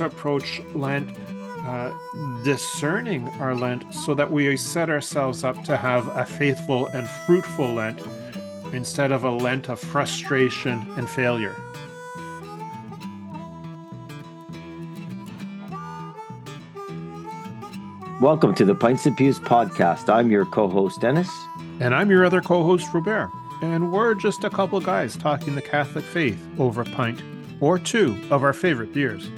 to approach Lent uh, discerning our Lent so that we set ourselves up to have a faithful and fruitful Lent instead of a Lent of frustration and failure. Welcome to the Pints and Pews podcast. I'm your co host, Dennis. And I'm your other co host, Robert. And we're just a couple guys talking the Catholic faith over a pint or two of our favorite beers.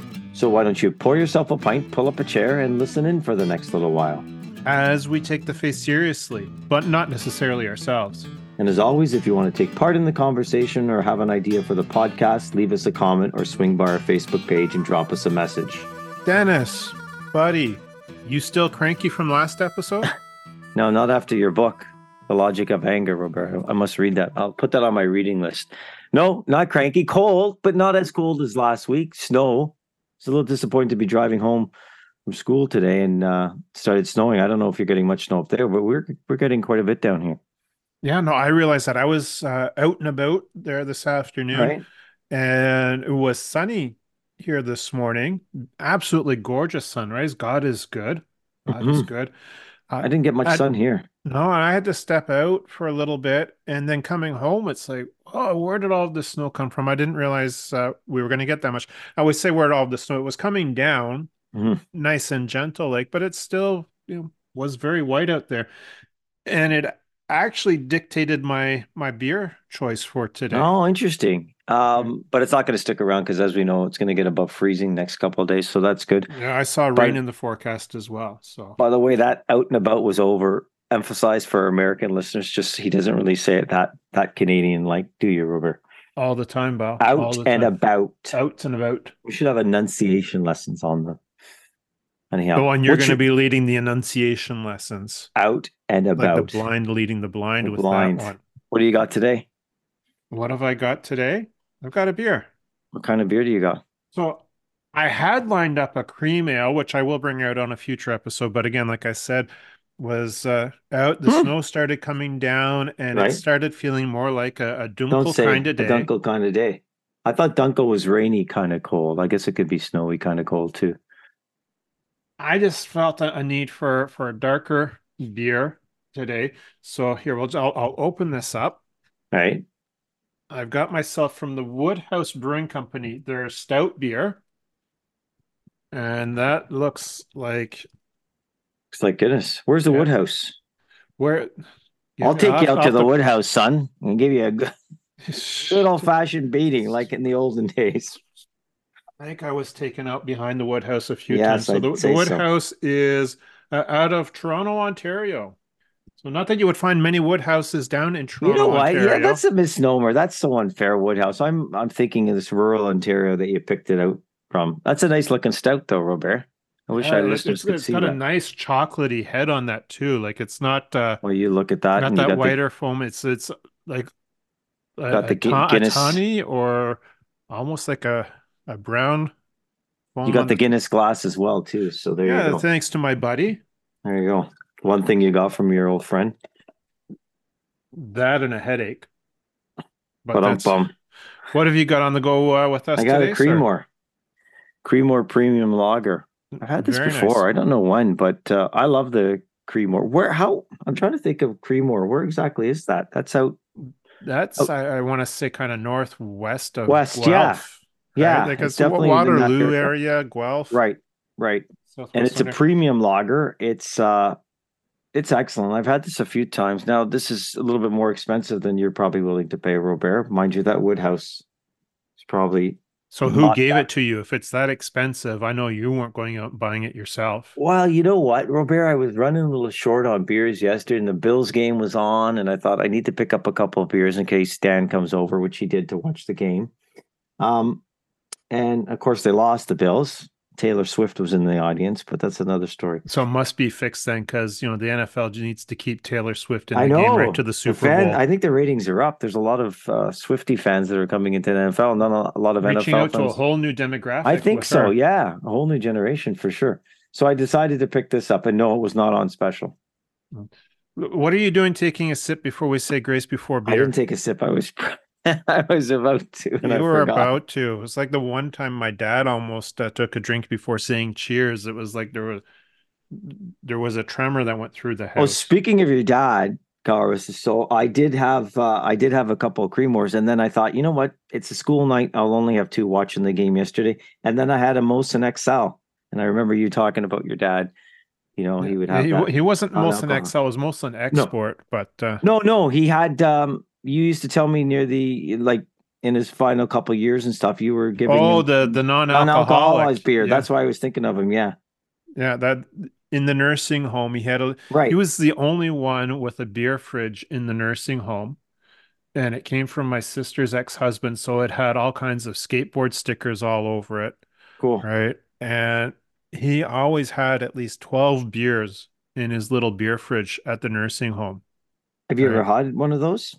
So why don't you pour yourself a pint, pull up a chair, and listen in for the next little while? As we take the faith seriously, but not necessarily ourselves. And as always, if you want to take part in the conversation or have an idea for the podcast, leave us a comment or swing by our Facebook page and drop us a message. Dennis, buddy, you still cranky from last episode? no, not after your book, The Logic of Anger, Roberto. I must read that. I'll put that on my reading list. No, not cranky. Cold, but not as cold as last week. Snow. It's a little disappointing to be driving home from school today and uh, started snowing. I don't know if you're getting much snow up there, but we're we're getting quite a bit down here. Yeah, no, I realized that I was uh, out and about there this afternoon, Right? and it was sunny here this morning. Absolutely gorgeous sunrise. God is good. God is Mhm. good. I didn't get much I- sun here. No, I had to step out for a little bit, and then coming home, it's like, oh, where did all the snow come from? I didn't realize uh, we were going to get that much. I always say where did all the snow? It was coming down, Mhm. nice and gentle, like, but it still, you know, was very white out there, and it actually dictated my my beer choice for today. Oh, interesting. Um, but it's not going to stick around because, as we know, it's going to get above freezing next couple of days. So that's good. Yeah, I saw But- rain in the forecast as well. So By the way, that out and about was over emphasized for American listeners. Just he doesn't really say it that that Canadian like, do you, Robert? all the time, Bob. all Out the and time. about. out and about. We should have enunciation lessons on the. Anyhow, oh, The one you're going to be leading the enunciation lessons. out and like about. the blind leading the blind The with blind. that one. What do you got today? What have I got today? I've got a beer. What kind of beer do you got? So I had lined up a cream ale, which I will bring out on a future episode. But again, like I said, was uh, out. The Hmm. snow started coming down, and Right. it started feeling more like a, a Don't dunkel say kind of day. Dunkel kind of day. I thought Dunkel was rainy, kind of cold. I guess it could be snowy, kind of cold too. I just felt a, need for for a darker beer today. So here, we'll I'll, I'll open this up. Right? I've got myself from the Woodhouse Brewing Company their stout beer. And that looks like It's like goodness. Where's the Yeah. Woodhouse? where I'll take you out to the wood. Woodhouse, son, and give you a good, good old fashioned beating like in the olden days. I think I was taken out behind the Woodhouse a few Yes, times. So I'd the, the so. Woodhouse is uh, out of Toronto, Ontario. So not that you would find many Woodhouses down in Toronto. You know what? Ontario. Yeah, that's a misnomer. That's so unfair, Woodhouse. I'm I'm thinking of this rural Ontario that you picked it out from. That's a nice looking stout, though, Robert. I wish Yeah, our listeners it's, could it's see got a nice chocolatey head on that too. Like it's not uh, Well, you look at that, not that got the, whiter foam. It's it's like a, Got the a, ta- a Guinness- tawny or almost like a a brown. Foam you got the Guinness glass as well, too. So there yeah. you go. Thanks to my buddy. There you go. One thing you got from your old friend. That and a headache. But But um, that's, bum. what have you got on the go uh, with us I got today, a sir? Creemore. Creemore Premium Lager. I've had this Very before. nice. I don't know when, but uh, I love the Creemore. Where? How? I'm trying to think of Creemore. Where exactly is that? That's out. That's Oh. I, I want to say kind of northwest of West, yeah. Guelph. Yeah, right? like it's definitely Waterloo area. Guelph. Right, right. Southwest And it's a premium lager. It's uh, it's excellent. I've had this a few times. Now this is a little bit more expensive than you're probably willing to pay, Robert. Mind you, that Woodhouse is probably So who gave that- it to you? If it's that expensive, I know you weren't going out buying it yourself. Well, you know what, Robert, I was running a little short on beers yesterday, and the Bills game was on, and I thought I need to pick up a couple of beers in case Dan comes over, which he did to watch the game. Um, and of course, they lost the Bills. Taylor Swift was in the audience, but that's another story. So it must be fixed then, because you know the NFL needs to keep Taylor Swift in the I game right to the The Super fan- Bowl, I think the ratings are up. There's a lot of uh, Swifty fans that are coming into the NFL, not a, lot of reaching NFL out to a whole new demographic. I think so. Yeah, a whole new generation for sure. So I decided to pick this up, and no, it was not on special. What are you doing? Taking a sip before we say grace before beer? I didn't take a sip. I was I was about to. You I were forgot. about to. It was like the one time my dad almost uh, took a drink before saying cheers. It was like there was there was a tremor that went through the house. Oh, speaking of your dad, Carlos, so I did have uh, I did have a couple of Creemores, and then I thought, you know what? It's a school night. I'll only have two watching the game yesterday, and then I had a Molson XL, and I remember you talking about your dad. You know, he would have. he, he wasn't non-alcohol. Molson XL, it was Molson Export, but uh, No, no, he had. um You used to tell me near the like in his final couple years and stuff. You were giving oh, the the non-alcoholic non-alcoholized beer. Yeah, That's why I was thinking of him. Yeah, yeah. That in the nursing home, he had a right. He was the only one with a beer fridge in the nursing home. And it came from my sister's ex husband. So it had all kinds of skateboard stickers all over it. cool. Right. And he always had at least 12 beers in his little beer fridge at the nursing home. Have you ever had one of those?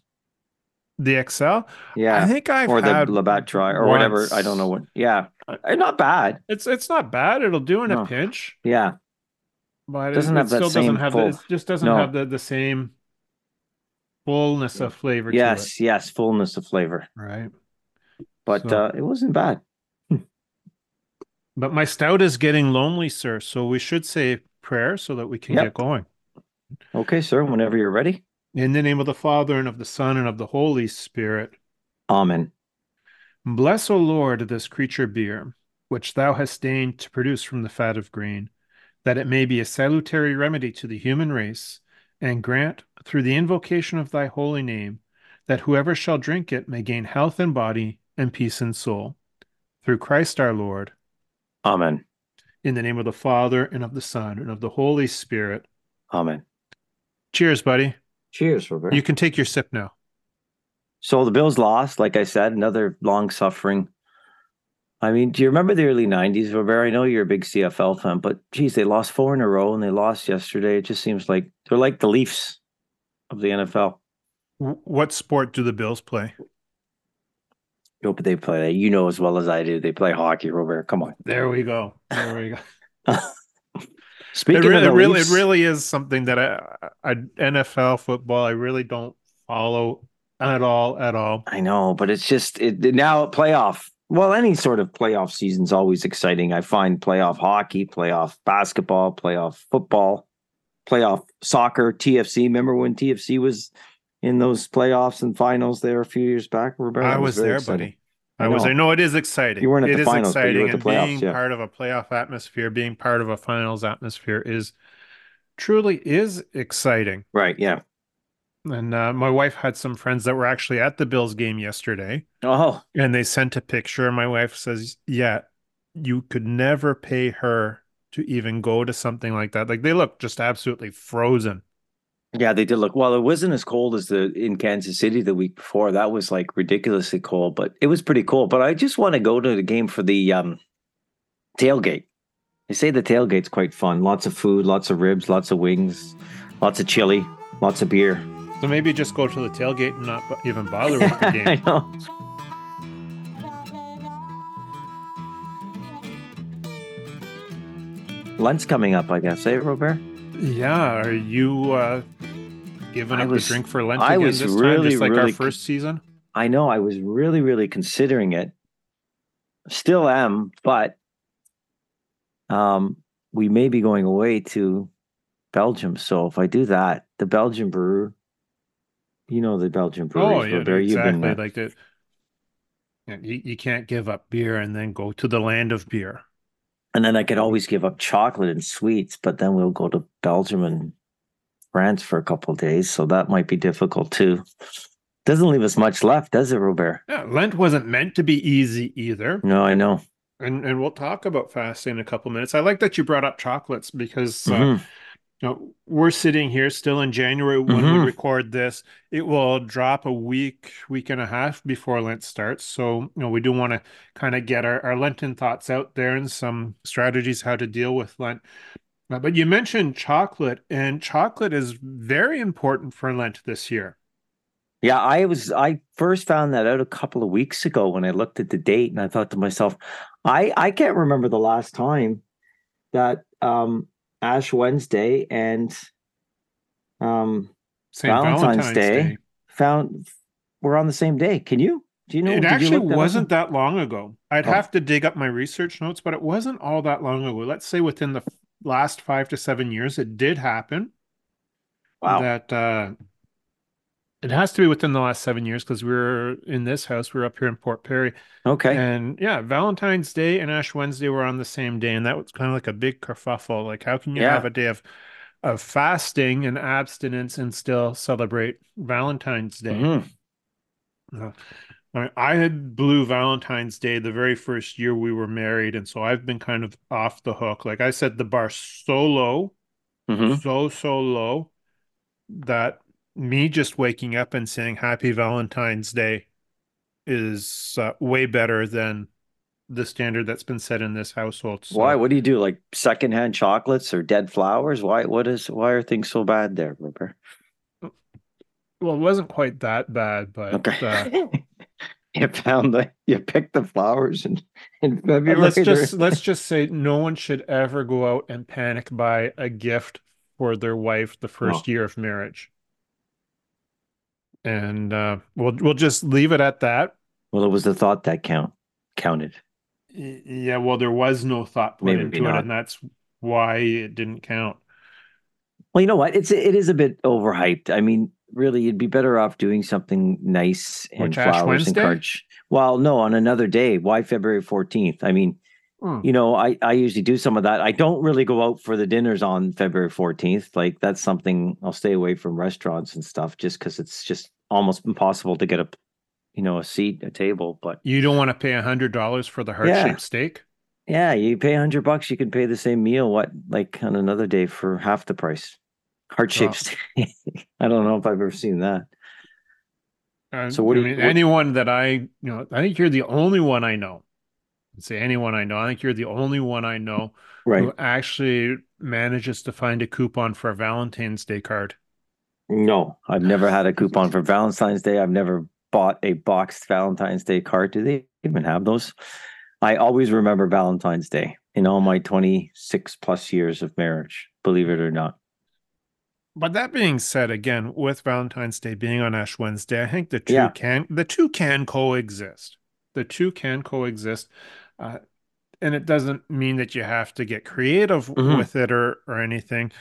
The XL, yeah. I think I've or the Labatt Tri or whatever. I don't know what. Yeah, Uh, not bad. It's it's not bad. It'll do in No. a pinch, Yeah, but it, Doesn't it have that still same doesn't have the, it just doesn't No. have the, the same fullness of flavor to yes, yes, fullness of flavor. Right. But So- uh, it wasn't bad. But my stout is getting lonely, sir. So we should say prayer so that we can Yep. get going. Okay, sir. Whenever you're ready. In the name of the Father and of the Son and of the Holy Spirit. Amen. Bless, O Lord, this creature beer, which thou hast deigned to produce from the fat of grain, that it may be a salutary remedy to the human race, and grant, through the invocation of thy holy name, that whoever shall drink it may gain health in body and peace in soul. Through Christ our Lord. Amen. In the name of the Father and of the Son and of the Holy Spirit. Amen. Cheers, buddy. Cheers, Robert. You can take your sip now. So the Bills lost, like I said, another long suffering. I mean, do you remember the early '90s, Robert? I know you're a big CFL fan, but geez, they lost four in a row and they lost yesterday. It just seems like they're like the Leafs of the NFL. What sport do the Bills play? But they play. You know as well as I do. They play hockey, Robert. Come on. There we go. There we go. Speaking it, re- of the really, Leafs, it really is something that I, I, NFL football, I really don't follow at all, at all. I know, but it's just it, now playoff. Well, any sort of playoff season is always exciting. I find playoff hockey, playoff basketball, playoff football, playoff soccer, TFC. Remember when TFC was in those playoffs and finals there a few years back? Roberto? I It was there, exciting. buddy. I was know. there. No, it is exciting. You weren't at It the is finals, but you were exciting, at the and playoffs, being yeah. part of a playoff atmosphere, being part of a finals atmosphere is truly is exciting. Right? Yeah. And uh, my wife had some friends that were actually at the Bills game yesterday. Oh, And they sent a picture, and my wife says, Yeah, you could never pay her to even go to something like that. Like they look just absolutely frozen. Yeah. They did look. Well, it wasn't as cold as the in Kansas City the week before. That was like ridiculously cold, but it was pretty cool. But I just want to go to the game for the um, tailgate. They say the tailgate's quite fun. Lots of food, lots of ribs, lots of wings, lots of chili, lots of beer. So maybe just go to the tailgate and not even bother with the game. I know. Lent's coming up, I guess, eh, Robert? yeah. Are you uh, giving I up was- the drink for Lent I again was this time, really, just like our really- first season? I know I was really, really considering it. Still am, but um, we may be going away to Belgium. So if I do that, the Belgian brew, you know the Belgian breweries, Oh, yeah, exactly. been. Like that. You, you can't give up beer and then go to the land of beer. And then I could always give up chocolate and sweets, but then we'll go to Belgium and France for a couple of days. So that might be difficult too. Doesn't leave us much left, does it, Robert? Yeah, Lent wasn't meant to be easy either. No, I know. And and we'll talk about fasting in a couple minutes. I like that you brought up chocolates because uh, Mhm. you know, we're sitting here still in January when we Mhm. record this. It will drop a week, week and a half before Lent starts. So, you know, we do want to kind of get our, our Lenten thoughts out there and some strategies how to deal with Lent. Uh, but you mentioned chocolate, and chocolate is very important for Lent this year. Yeah, I was I first found that out a couple of weeks ago when I looked at the date and I thought to myself, I I can't remember the last time that um Ash Wednesday and um St. Valentine's Valentine's, Day. Day. found were on the same day. Can you? Do you know? it actually that wasn't that long ago. I'd Oh. have to dig up my research notes, but it wasn't all that long ago. Let's say within the last five to seven years, it did happen. Wow. That uh, it has to be within the last seven years because we were in this house. We were up here in Port Perry, okay. and yeah, Valentine's Day and Ash Wednesday were on the same day, and that was kind of like a big kerfuffle. Like, how can you Yeah. have a day of of fasting and abstinence and still celebrate Valentine's Day? Mhm. I mean, I had Blue Valentine's Day the very first year we were married, and so I've been kind of off the hook. Like I said, the bar so low, Mhm. so so low that me just waking up and saying Happy Valentine's Day is uh, way better than the standard that's been set in this household. So, Why? What do you do? Like secondhand chocolates or dead flowers? Why? What is? Why are things so bad there, Rupert? Well, it wasn't quite that bad, but Okay. uh, you found the you picked the flowers in in February. let's just let's just say no one should ever go out and panic buy a gift for their wife the first year of marriage. And uh, we'll we'll just leave it at that. well, it was the thought that count counted. Yeah, well, there was no thought put Maybe into it, and that's why it didn't count. Well, you know what? It's it is a bit overhyped. I mean, really, you'd be better off doing something nice and Which, flowers and Wednesday? cards. Well, no, on another day. Why February fourteenth? I mean, Hmm. you know, I I usually do some of that. I don't really go out for the dinners on February fourteenth. Like that's something I'll stay away from restaurants and stuff, just because it's just almost impossible to get a, you know, a seat, a table. But You don't want to pay a hundred dollars for the heart Yeah. shaped steak. yeah, you pay a hundred bucks, you can pay the same meal. What like on another day for half the price? Heart shaped. I don't know if I've ever seen that. Uh, So what I do you- mean, what- anyone that I, you know, I think you're the only one I know. I'd say anyone I know. I think you're the only one I know Right. who actually manages to find a coupon for a Valentine's Day card. No, I've never had a coupon for Valentine's Day. I've never bought a boxed Valentine's Day card. Do they even have those? I always remember Valentine's Day in all my 26 plus years of marriage, believe it or not. But that being said, again, with Valentine's Day being on Ash Wednesday, I think the two Yeah. can the two can coexist. The two can coexist, uh, and it doesn't mean that you have to get creative Mhm. with it or or anything.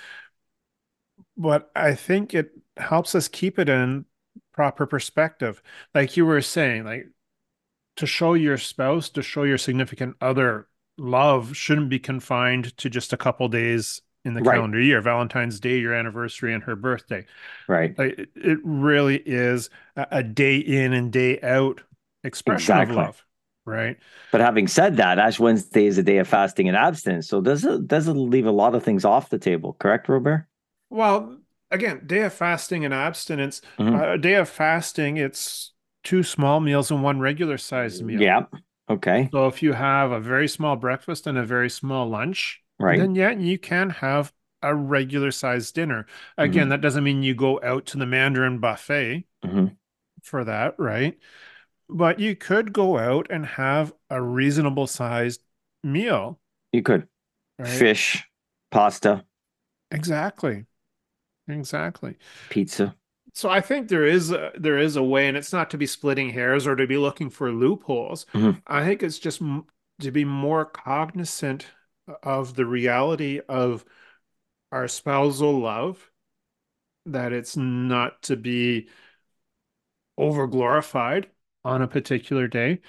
But I think it helps us keep it in proper perspective, like you were saying, like to show your spouse, to show your significant other love shouldn't be confined to just a couple days in the Right. calendar year. Valentine's Day, your anniversary, and her birthday. Right. Like it, really is a, day in and day out expression Exactly. of love, right? But having said that, Ash Wednesday is a day of fasting and abstinence. So does it does it leave a lot of things off the table, correct, Robert? Well, again, day of fasting and abstinence. Mhm. Uh, a day of fasting, it's two small meals and one regular sized meal. Yeah. Okay. So if you have a very small breakfast and a very small lunch, Right. then yeah, you can have a regular sized dinner. Again, that doesn't mean you go out to the Mandarin buffet Mhm. for that, right? But you could go out and have a reasonable sized meal, You could. right? Fish, pasta, Exactly. Exactly. pizza. So I think there is a, there is a way, and it's not to be splitting hairs or to be looking for loopholes. Mhm. I think it's just m- to be more cognizant of the reality of our spousal love, that it's not to be over glorified on a particular day.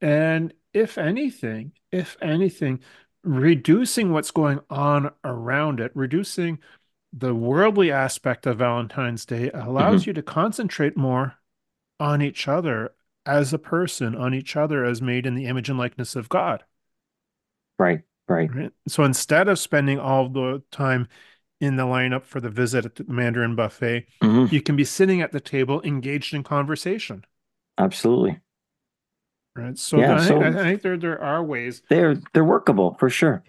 And if anything, if anything, reducing what's going on around it, reducing the worldly aspect of Valentine's Day allows mm-hmm. you to concentrate more on each other as a person, on each other as made in the image and likeness of God. Right. Right. Right. So instead of spending all the time in the lineup for the visit at the Mandarin buffet, Mhm. you can be sitting at the table engaged in conversation. Absolutely. Right. So Yeah, I, think, so- I think there there are ways. They're they're workable for sure.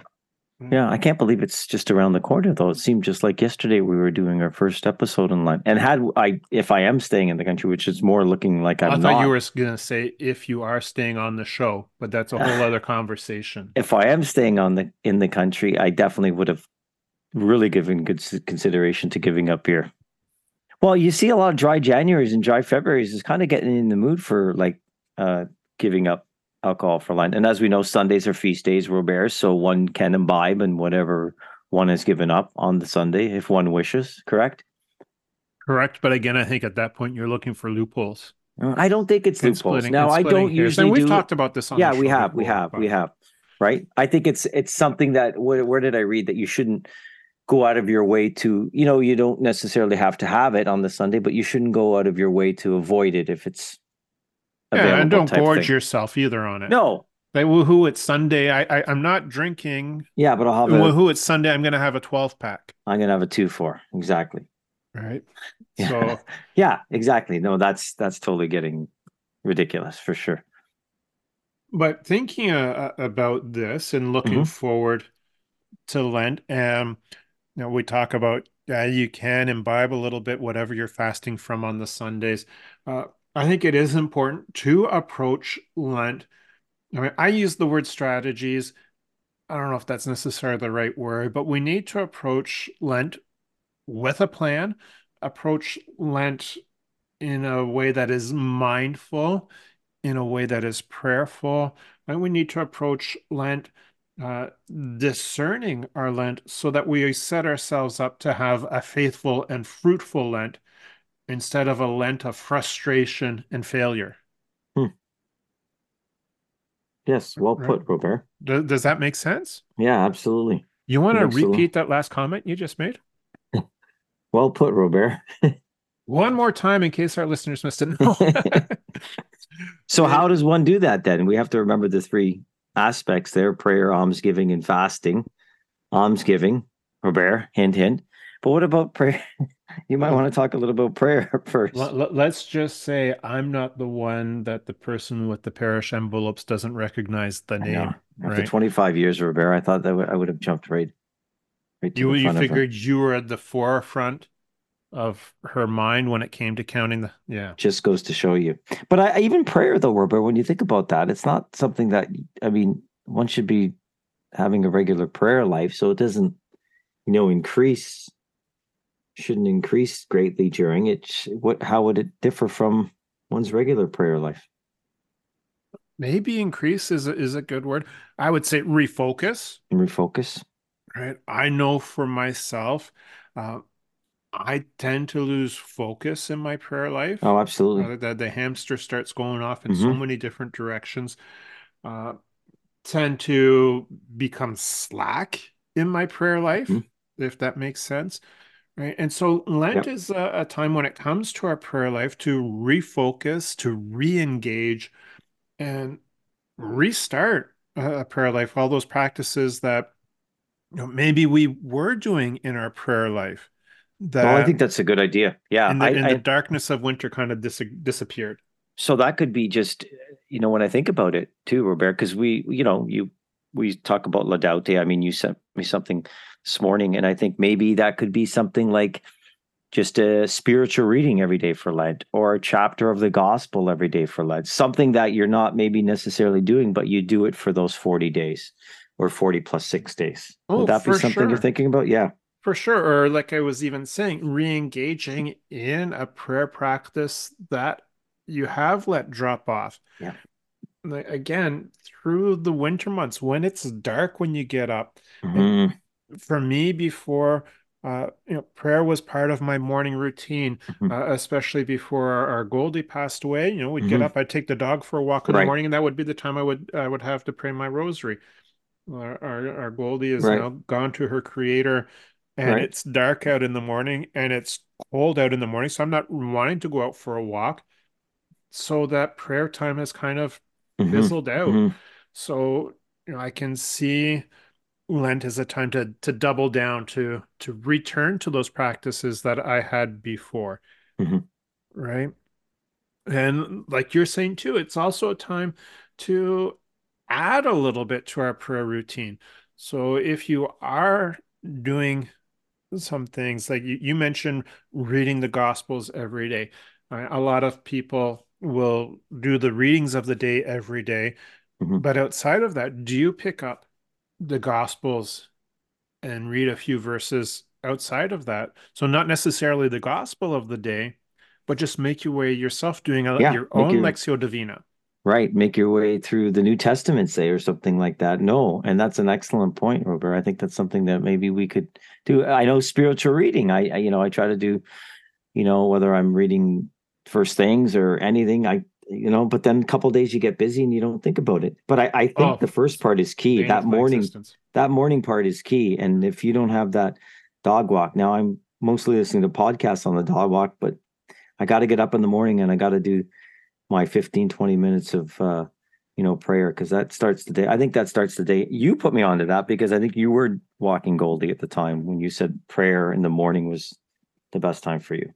Mm. Yeah, I can't believe it's just around the corner though. It seemed just like yesterday we were doing our first episode in line. And had I if I am staying in the country, which is more looking like I'm I thought not. you were going to say if you are staying on the show, but that's a whole other conversation. if I am staying on the in the country, I definitely would have really given good consideration to giving up beer. Well, you see a lot of dry Januaries and dry Februarys is kind of getting in the mood for like uh giving up alcohol for Lent. And as we know, Sundays are feast days, Robert, so one can imbibe and whatever one has given up on the Sunday if one wishes, correct? Correct. But again, I think at that point you're looking for loopholes. Uh, I don't think it's And loopholes. splitting- Now, I don't hairs. usually And we've do. talked about this on yeah, the we have, we have, we have. Right. I think it's it's something that where, where did I read that you shouldn't go out of your way to you know you don't necessarily have to have it on the Sunday, but you shouldn't go out of your way to avoid it if it's. Yeah, and don't gorge yourself either on it. No, Like, woohoo, it's Sunday. I, I I'm not drinking. yeah, but I'll have a, Woohoo, it's Sunday. I'm gonna have a 12 pack. I'm gonna have a two four exactly. Right. Yeah. So Yeah, exactly. No, that's that's totally getting ridiculous for sure. but thinking uh, about this and looking Mhm. forward to Lent, um, you know, we talk about yeah, you can imbibe a little bit, whatever you're fasting from on the Sundays. Uh, I think it is important to approach Lent. I mean, I use the word strategies. I don't know if that's necessarily the right word, but we need to approach Lent with a plan, approach Lent in a way that is mindful, in a way that is prayerful. And we need to approach Lent uh, discerning our Lent so that we set ourselves up to have a faithful and fruitful Lent instead of a Lent of frustration and failure. Hmm. Yes, well Right. put, Robert. Does, does that make sense? Yeah, absolutely. You want to repeat that last comment you just made? Well put, Robert. One more time in case our listeners missed it. No. So how does one do that then? We have to remember the three aspects there: prayer, almsgiving, and fasting. Almsgiving, Robert, hint, hint. But what about prayer? You might want to talk a little about prayer first. Let- let- Let's just say I'm not the one that the person with the parish envelopes doesn't recognize the name. After right. 25 years, Robert, I thought that I would have jumped right, right to You you front of her. figured you were at the forefront of her mind when it came to counting the yeah. Just goes to show you. But I, even prayer, though, Robert, when you think about that, it's not something that I mean. One should be having a regular prayer life, so it doesn't, you know, increase. Shouldn't increase greatly during it. What? How would it differ from one's regular prayer life? Maybe increase is a, is a good word. I would say refocus. And refocus. Right. I know for myself, uh, I tend to lose focus in my prayer life. Oh, absolutely. Uh, the, the hamster starts going off in so Mhm. many different directions. Uh, tend to become slack in my prayer life, Mhm. if that makes sense. Right. And so Lent Yep. is a, a time when it comes to our prayer life to refocus, to re engage, and restart a prayer life. All those practices that you know, maybe we were doing in our prayer life oh, that Well, I think that's a good idea. Yeah, in the, I, in I, the darkness of winter kind of dis- disappeared. so that could be just you know when i think about it too robert because we you know you we talk about laudate i mean you sent me something this morning and i think maybe that could be something like just a spiritual reading every day for lent or a chapter of the gospel every day for lent something that you're not maybe necessarily doing but you do it for those 40 days or 40 plus six days Oh, would that be something you're thinking about yeah For sure. Or like I was even saying, re-engaging in a prayer practice that you have let drop off. Yeah. Like, again, through the winter months, when it's dark when you get up, Mhm. For me before uh you know prayer was part of my morning routine Mhm. uh, especially before our, our goldie passed away you know we'd get Mhm. up i'd take the dog for a walk in Right. the morning and that would be the time i would i would have to pray my rosary our our, our goldie is Right. now gone to her creator and Right. it's dark out in the morning and it's cold out in the morning so i'm not wanting to go out for a walk so that prayer time has kind of Mhm. fizzled out Mhm. so you know, I can see Lent is a time to to double down to to return to those practices that I had before. Mhm. Right. And like you're saying too, it's also a time to add a little bit to our prayer routine. So if you are doing some things like you, you mentioned reading the gospels every day. Uh, a lot of people will do the readings of the day every day. Mhm. But outside of that, do you pick up the gospels and read a few verses outside of that. So not necessarily the gospel of the day, but just make your way yourself doing a, Yeah, your own your- Lectio Divina. Right. Make your way through the New Testament, say, or something like that. No. And that's an excellent point, Robert. I think that's something that maybe we could do. I know spiritual reading. I, I you know, I try to do, you know, whether I'm reading first things or anything, I, you know, but then a couple days you get busy and you don't think about it. But I, I think Oh, the first part is key. That morning, existence. that morning part is key. And if you don't have that dog walk, now I'm mostly listening to podcasts on the dog walk, but I got to get up in the morning and I got to do my 15, 20 minutes of, uh, you know, prayer because that starts the day. I think that starts the day. You put me onto that because I think you were walking Goldie at the time when you said prayer in the morning was the best time for you.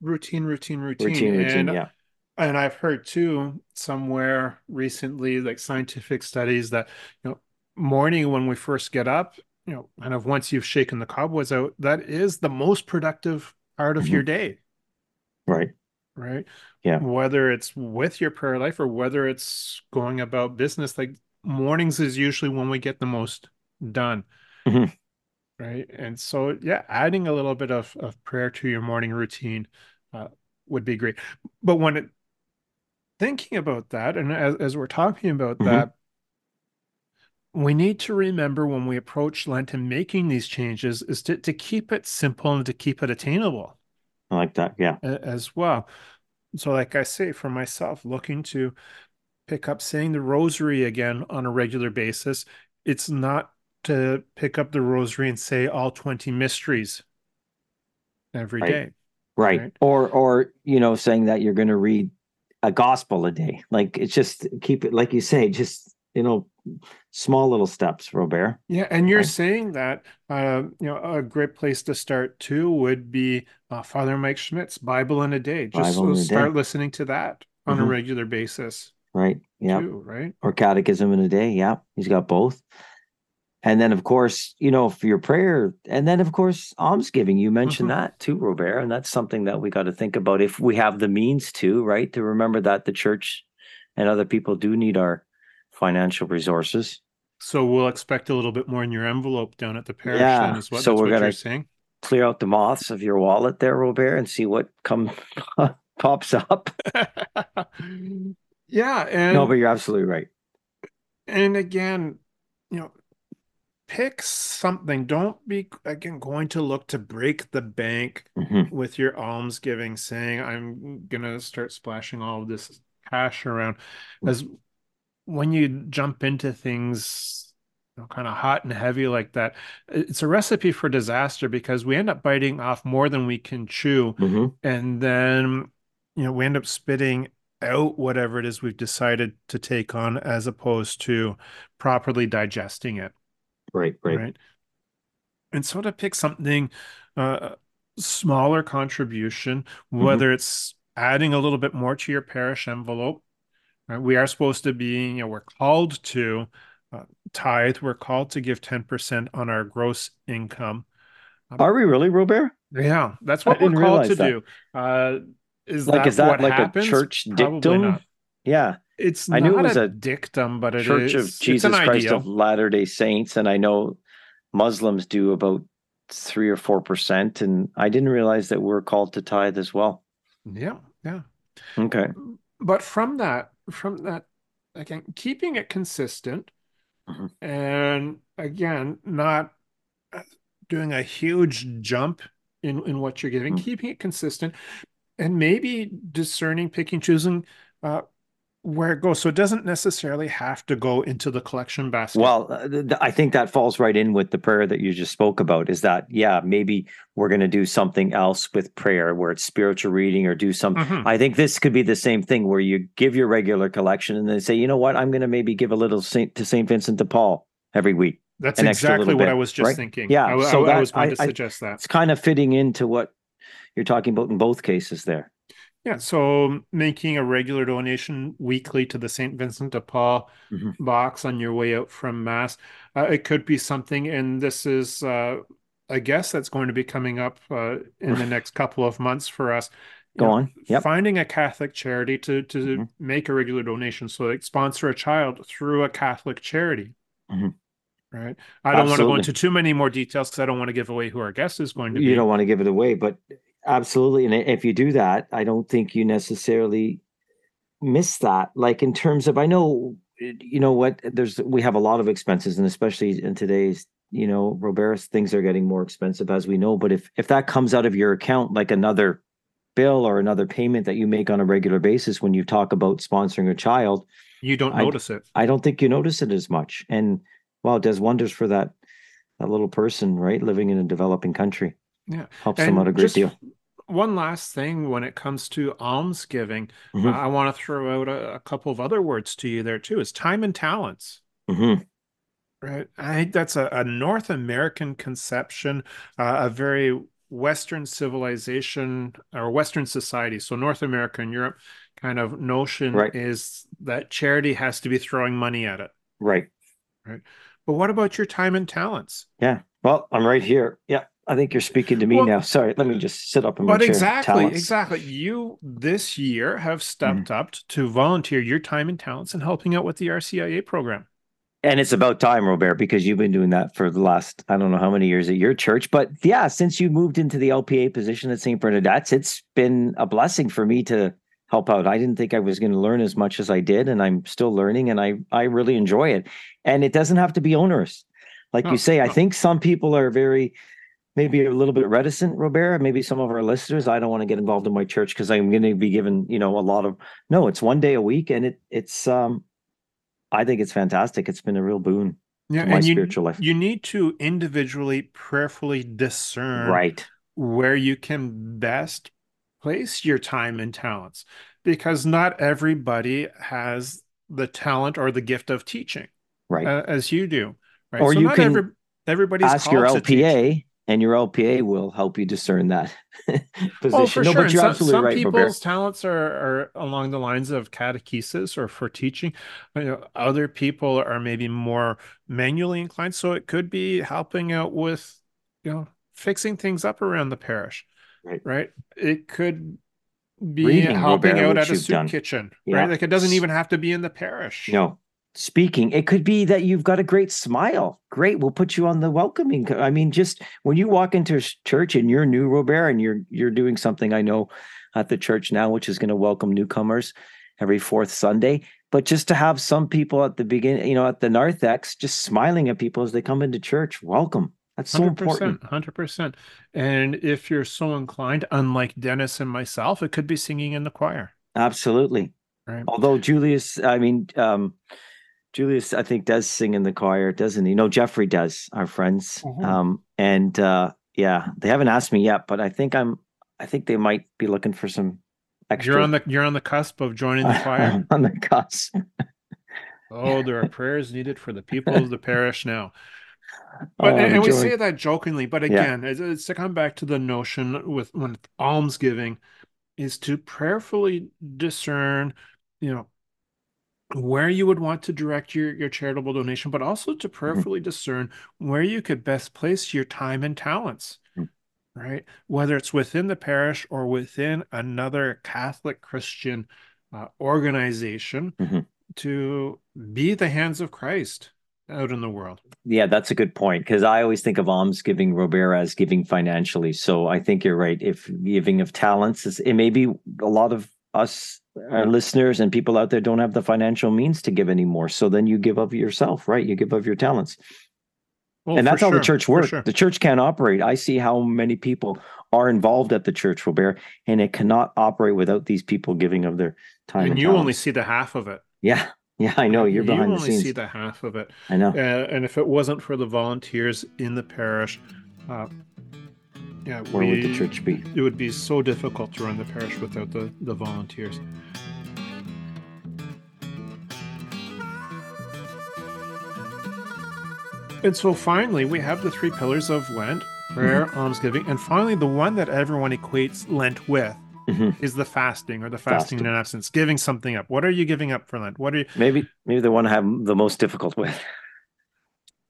Routine, routine, routine. Routine, routine. And, yeah. And I've heard too somewhere recently, like scientific studies that, you know, morning when we first get up, you know, kind of once you've shaken the cobwebs out, that is the most productive part of Mhm. your day. Right. right? Yeah. Whether it's with your prayer life or whether it's going about business, like mornings is usually when we get the most done. Mhm. Right. And so, yeah, adding a little bit of, of prayer to your morning routine uh, would be great. But when it, thinking about that, and as, as we're talking about Mhm. that, we need to remember when we approach Lent and making these changes is to, to keep it simple and to keep it attainable I like that. Yeah. as well. So, like I say, for myself, looking to pick up saying the rosary again on a regular basis, it's not to pick up the rosary and say all 20 mysteries every Right. day. Right. Right. Or, or, you know, saying that you're going to read a gospel a day. Like it's just keep it, like you say, just, you know, small little steps, Robert. Yeah, and you're Right. saying that uh, you know a great place to start too would be uh, Father Mike Schmitz's Bible in a Day. Just a start Day. listening to that on a Mhm. regular basis Right. Yeah. right? or catechism in a day. Yeah, he's got both. And then, of course, you know, for your prayer, and then, of course, almsgiving. You mentioned Mhm. that too, Robert, and that's something that we got to think about if we have the means to, right? To remember that the church and other people do need our financial resources. So we'll expect a little bit more in your envelope down at the parish Yeah, then is what so we're what gonna- Clear out the moths of your wallet there, Robert, and see what comes pops up. yeah, and no, but you're absolutely right. and again, you know, pick something. Don't be again going to look to break the bank Mhm. with your almsgiving, saying, I'm gonna start splashing all of this cash around. As when you jump into things you know, kind of hot and heavy like that, it's a recipe for disaster because we end up biting off more than we can chew. Mhm. And then, you know, we end up spitting out whatever it is we've decided to take on as opposed to properly digesting it Right, right. right and so to pick something uh smaller contribution Mm-hmm. whether it's adding a little bit more to your parish envelope right we are supposed to be you know we're called to uh, tithe we're called to give 10% on our gross income Are we really, Robert? yeah that's I what we're called to realize do uh is Like, that is that what like happens? a church Probably dictum? not. Yeah. It's I not knew it was a, a dictum, but it Church is of it's Jesus an Christ idea. of Latter day Saints. And I know Muslims do about three or four percent. And I didn't realize that we're called to tithe as well. Yeah, yeah. Okay. But from that, from that, again, keeping it consistent, Mhm. and again, not uh, doing a huge jump in in what you're giving, Mhm. keeping it consistent, and maybe discerning, picking, choosing uh, where it goes. So it doesn't necessarily have to go into the collection basket. Well, uh, I think that falls right in with the prayer that you just spoke about is that, yeah, maybe we're going to do something else with prayer where it's spiritual reading or do some. Mhm. I think this could be the same thing where you give your regular collection and then say, you know what, I'm going to maybe give a little Saint to St. Vincent de Paul every week. That's exactly what bit, I was just right? thinking. Yeah, I, so I- I was going I- to suggest that. It's kind of fitting into what you're talking about in both cases there. Yeah, so making a regular donation weekly to the St. Vincent de Paul Mhm. box on your way out from Mass. Uh, it could be something, and this is, uh, I guess, that's going to be coming up uh, in the next couple of months for us. You Go know, on. Yep. Finding a Catholic charity to to Mhm. make a regular donation, so like sponsor a child through a Catholic charity. Mhm. Right. I don't want to go into too many more details because I don't want to give away who our guest is going to be. You don't want to give it away, but absolutely. And if you do that, I don't think you necessarily miss that. Like in terms of, I know, you know what, there's, we have a lot of expenses and especially in today's, you know, Roberts, things are getting more expensive as we know. But if, if that comes out of your account, like another bill or another payment that you make on a regular basis, when you talk about sponsoring a child, you don't I- notice it. I don't think you notice it as much. And wow, it does wonders for that, that little person, right? Living in a developing country. Yeah. Helps them out a great just deal. One last thing when it comes to almsgiving, Mhm. I want to throw out a, a couple of other words to you there too. Is time and talents. hmm Right. I think that's a, a North American conception, uh, a very Western civilization or Western society. So North America and Europe kind of notion Right. is that charity has to be throwing money at it. Right. Right. But what about your time and talents? Yeah. Well, I'm right here. Yeah. I think you're speaking to me Well- now. Sorry. Let me just sit up in my But chair. exactly, Talents. exactly. You this year have Mm-hmm. stepped up to volunteer your time and talents in helping out with the RCIA program. And it's about time, Robert, because you've been doing that for the last, I don't know how many years at your church. But yeah, since you moved into the LPA position at St. Bernadette's, it's been a blessing for me to help out. I didn't think I was going to learn as much as I did, and I'm still learning and I, I really enjoy it. And it doesn't have to be onerous. Like you say, I think some people are very maybe a little bit reticent, Robert. Maybe some of our listeners, I don't want to get involved in my church because I'm going to be given, you know, a lot of no, it's one day a week and it it's um I think it's fantastic. It's been a real boon. Yeah, to my you, spiritual life. you need to individually, prayerfully discern Right. where you can best place your time and talents because not everybody has the talent or the gift of teaching Right. uh, as you do right Or so you not can every, everybody's Ask your called to teach. LPA and your LPA will help you discern that oh, position. Oh, for no, sure. but you're some, absolutely some right, people's Robert. talents are, are along the lines of catechesis or for teaching. You know, other people are maybe more manually inclined. So it could be helping out with, you know, fixing things up around the parish. Right. Right. It could be Reading, helping Robert, out at a soup done. kitchen. Yeah. Right. Like it doesn't even have to be in the parish. No. Speaking, it could be that you've got a great smile. Great, we'll put you on the welcoming. I mean, just when you walk into church and you're new, Robert, and you're you're doing something I know at the church now, which is going to welcome newcomers every fourth Sunday. But just to have some people at the beginning, you know, at the narthex, just smiling at people as they come into church, welcome. That's so Hundred important. hundred percent. And if you're so inclined, unlike Dennis and myself, it could be singing in the choir. Absolutely. Right. Although Julius, I mean, um, Julius, I think does sing in the choir, doesn't he? No, Jeffrey does. Our friends, Mhm. um, and uh, yeah, they haven't asked me yet, but I think I'm. I think they might be looking for some extra. You're on the you're on the cusp of joining the choir. on the cusp. oh, there are prayers needed for the people of the parish now. But Oh, and, and we enjoy. say that jokingly, but Yeah. again, it's, it's to come back to the notion with when almsgiving is to prayerfully discern, you know, where you would want to direct your your charitable donation, but also to Mm-hmm. prayerfully discern where you could best place your time and talents. Mm. Right, whether it's within the parish or within another Catholic Christian uh, organization, Mhm. to be the hands of Christ out in the world. Yeah, that's a good point because I always think of almsgiving, Robert, as giving financially. So I think you're right. If giving of talents is, it may be a lot of us, our listeners, and people out there don't have the financial means to give anymore. So then you give of yourself, right? You give of your talents, Well, and that's how the church works. sure. The church can't operate. I see how many people are involved at the church, Robert, and it cannot operate without these people giving of their time. And And, you only see the half of it. yeah, yeah, I know you're you behind the only scenes. see the half of it. I know. Uh, and if it wasn't for the volunteers in the parish, uh, yeah, Where would the church be? It would be so difficult to run the parish without the, the volunteers. And so finally, we have the three pillars of Lent prayer, Mm-hmm. almsgiving, and finally, the one that everyone equates Lent with Mhm. is the fasting or the fasting, Fasting. in absence, giving something up. What are you giving up for Lent? What are you, Maybe, maybe the one I have the most difficult with.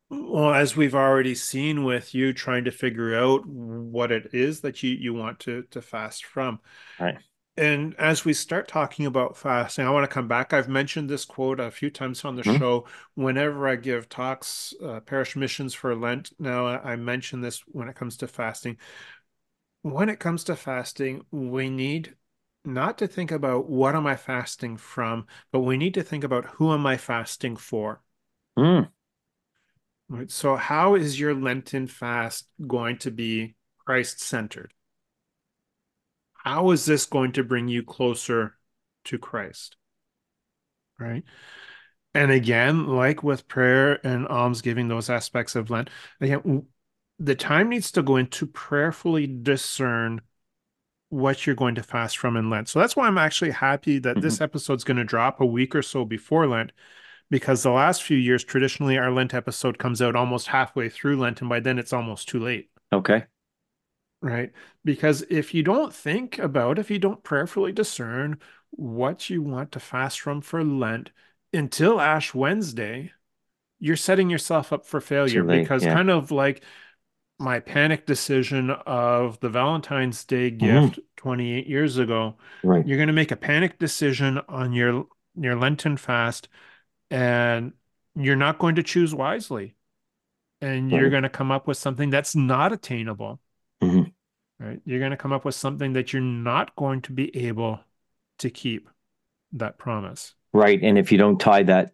Well, as we've already seen with you trying to figure out what it is that you, you want to, to fast from. Right. And as we start talking about fasting, I want to come back. I've mentioned this quote a few times on the Mhm. show. Whenever I give talks, uh, parish missions for Lent, now I I mention this when it comes to fasting. When it comes to fasting, we need not to think about what am I fasting from, but we need to think about who am I fasting for. Mm, Right? So, how is your Lenten fast going to be Christ-centered? How is this going to bring you closer to Christ? Right? And again, like with prayer and almsgiving, those aspects of Lent, again, the time needs to go into prayerfully discern what you're going to fast from in Lent. So that's why I'm actually happy that this mm-hmm. episode's going to drop a week or so before Lent, because the last few years, traditionally, our Lent episode comes out almost halfway through Lent, and by then it's almost too late. okay. Right. Because if you don't think about, if you don't prayerfully discern what you want to fast from for Lent until Ash Wednesday, you're setting yourself up for failure late, because yeah. kind of like my panic decision of the Valentine's Day Mhm. gift 28 years ago, Right. you're going to make a panic decision on your your Lenten fast and you're not going to choose wisely. And you're Right. going to come up with something that's not attainable Mhm. right? You're going to come up with something that you're not going to be able to keep that promise. Right. And if you don't tie that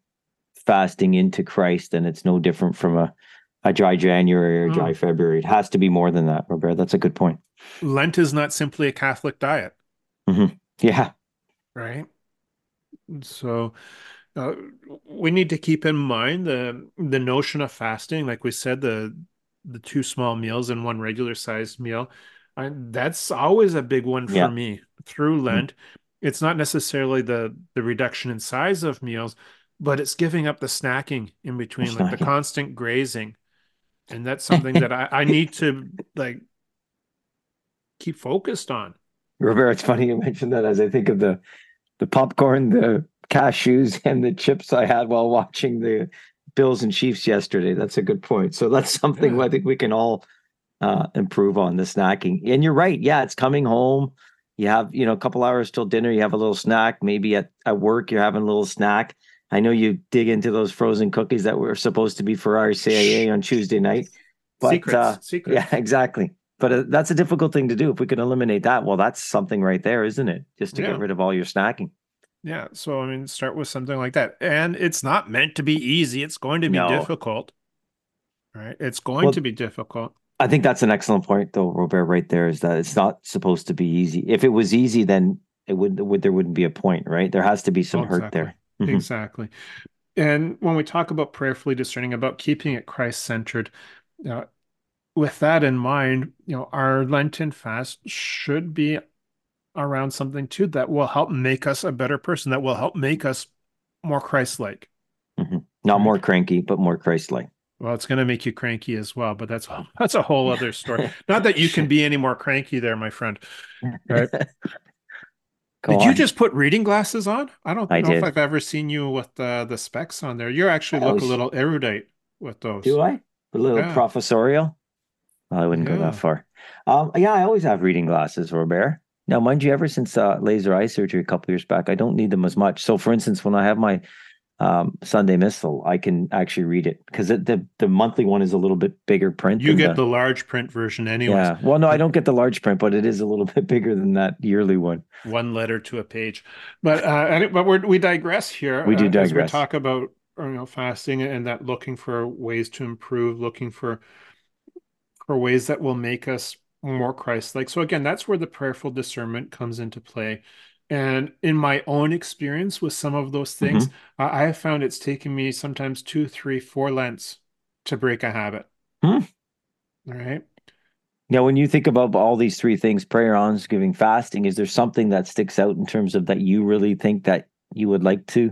fasting into Christ, then it's no different from a, a dry January or Mm. dry February. It has to be more than that, Robert. That's a good point. Lent is not simply a Catholic diet, Yeah. right? So uh, we need to keep in mind the the notion of fasting, like we said, the the two small meals and one regular sized meal. I, that's always a big one for Yeah. me through Lent. It's not necessarily the the reduction in size of meals, but it's giving up the snacking in between, like the constant grazing. And that's something that I, I need to like keep focused on. Robert, it's funny you mentioned that as I think of the the popcorn, the cashews, and the chips I had while watching the Bills and Chiefs yesterday. That's a good point. So that's something Yeah. I think we can all uh, improve on the snacking. And you're right. Yeah, it's coming home. You have, you know, a couple hours till dinner. You have a little snack. Maybe at, at work, you're having a little snack. I know you dig into those frozen cookies that were supposed to be for our CIA on Tuesday night. But secrets, uh, secrets. yeah, exactly. But uh, that's a difficult thing to do. If we can eliminate that, well, that's something right there, isn't it? Just to Yeah. get rid of all your snacking. Yeah, so I mean, start with something like that. And it's not meant to be easy. It's going to be No. difficult. Right? It's going Well- to be difficult. I think that's an excellent point, though, Robert. Right there is that it's not supposed to be easy. If it was easy, then it would, would there wouldn't be a point, right? There has to be some Oh, hurt there. Mhm. Exactly. And when we talk about prayerfully discerning, about keeping it Christ centered, uh, with that in mind, you know, our Lenten fast should be around something too that will help make us a better person, that will help make us more Christ-like. Mhm. Not more cranky, but more Christ-like. Well, it's going to make you cranky as well, but that's that's a whole other story. Not that you can be any more cranky there, my friend. Right. Did you just put reading glasses on? I don't I know if. I've ever seen you with the the specs on there. You actually I look was- a little erudite with those. Do I? A little Yeah. professorial? I wouldn't go that far. Um, yeah, I always have reading glasses, Robert. Now, mind you, ever since uh, laser eye surgery a couple years back, I don't need them as much. So, for instance, when I have my um, Sunday Missal, I can actually read it because the the monthly one is a little bit bigger print. You get the large print version anyway. yeah. Well, no, I don't get the large print, but it is a little bit bigger than that yearly one. One letter to a page. But uh but we're, we digress here. We do uh, As we talk about you know fasting and that looking for ways to improve, looking for for ways that will make us more Christ-like. So again, that's where the prayerful discernment comes into play. And in my own experience with some of those things, Mm-hmm. I I have found it's taken me sometimes two, three, four Lents to break a habit. Hmm. All right. Now, when you think about all these three things prayer, almsgiving, fasting is there something that sticks out in terms of that you really think that you would like to?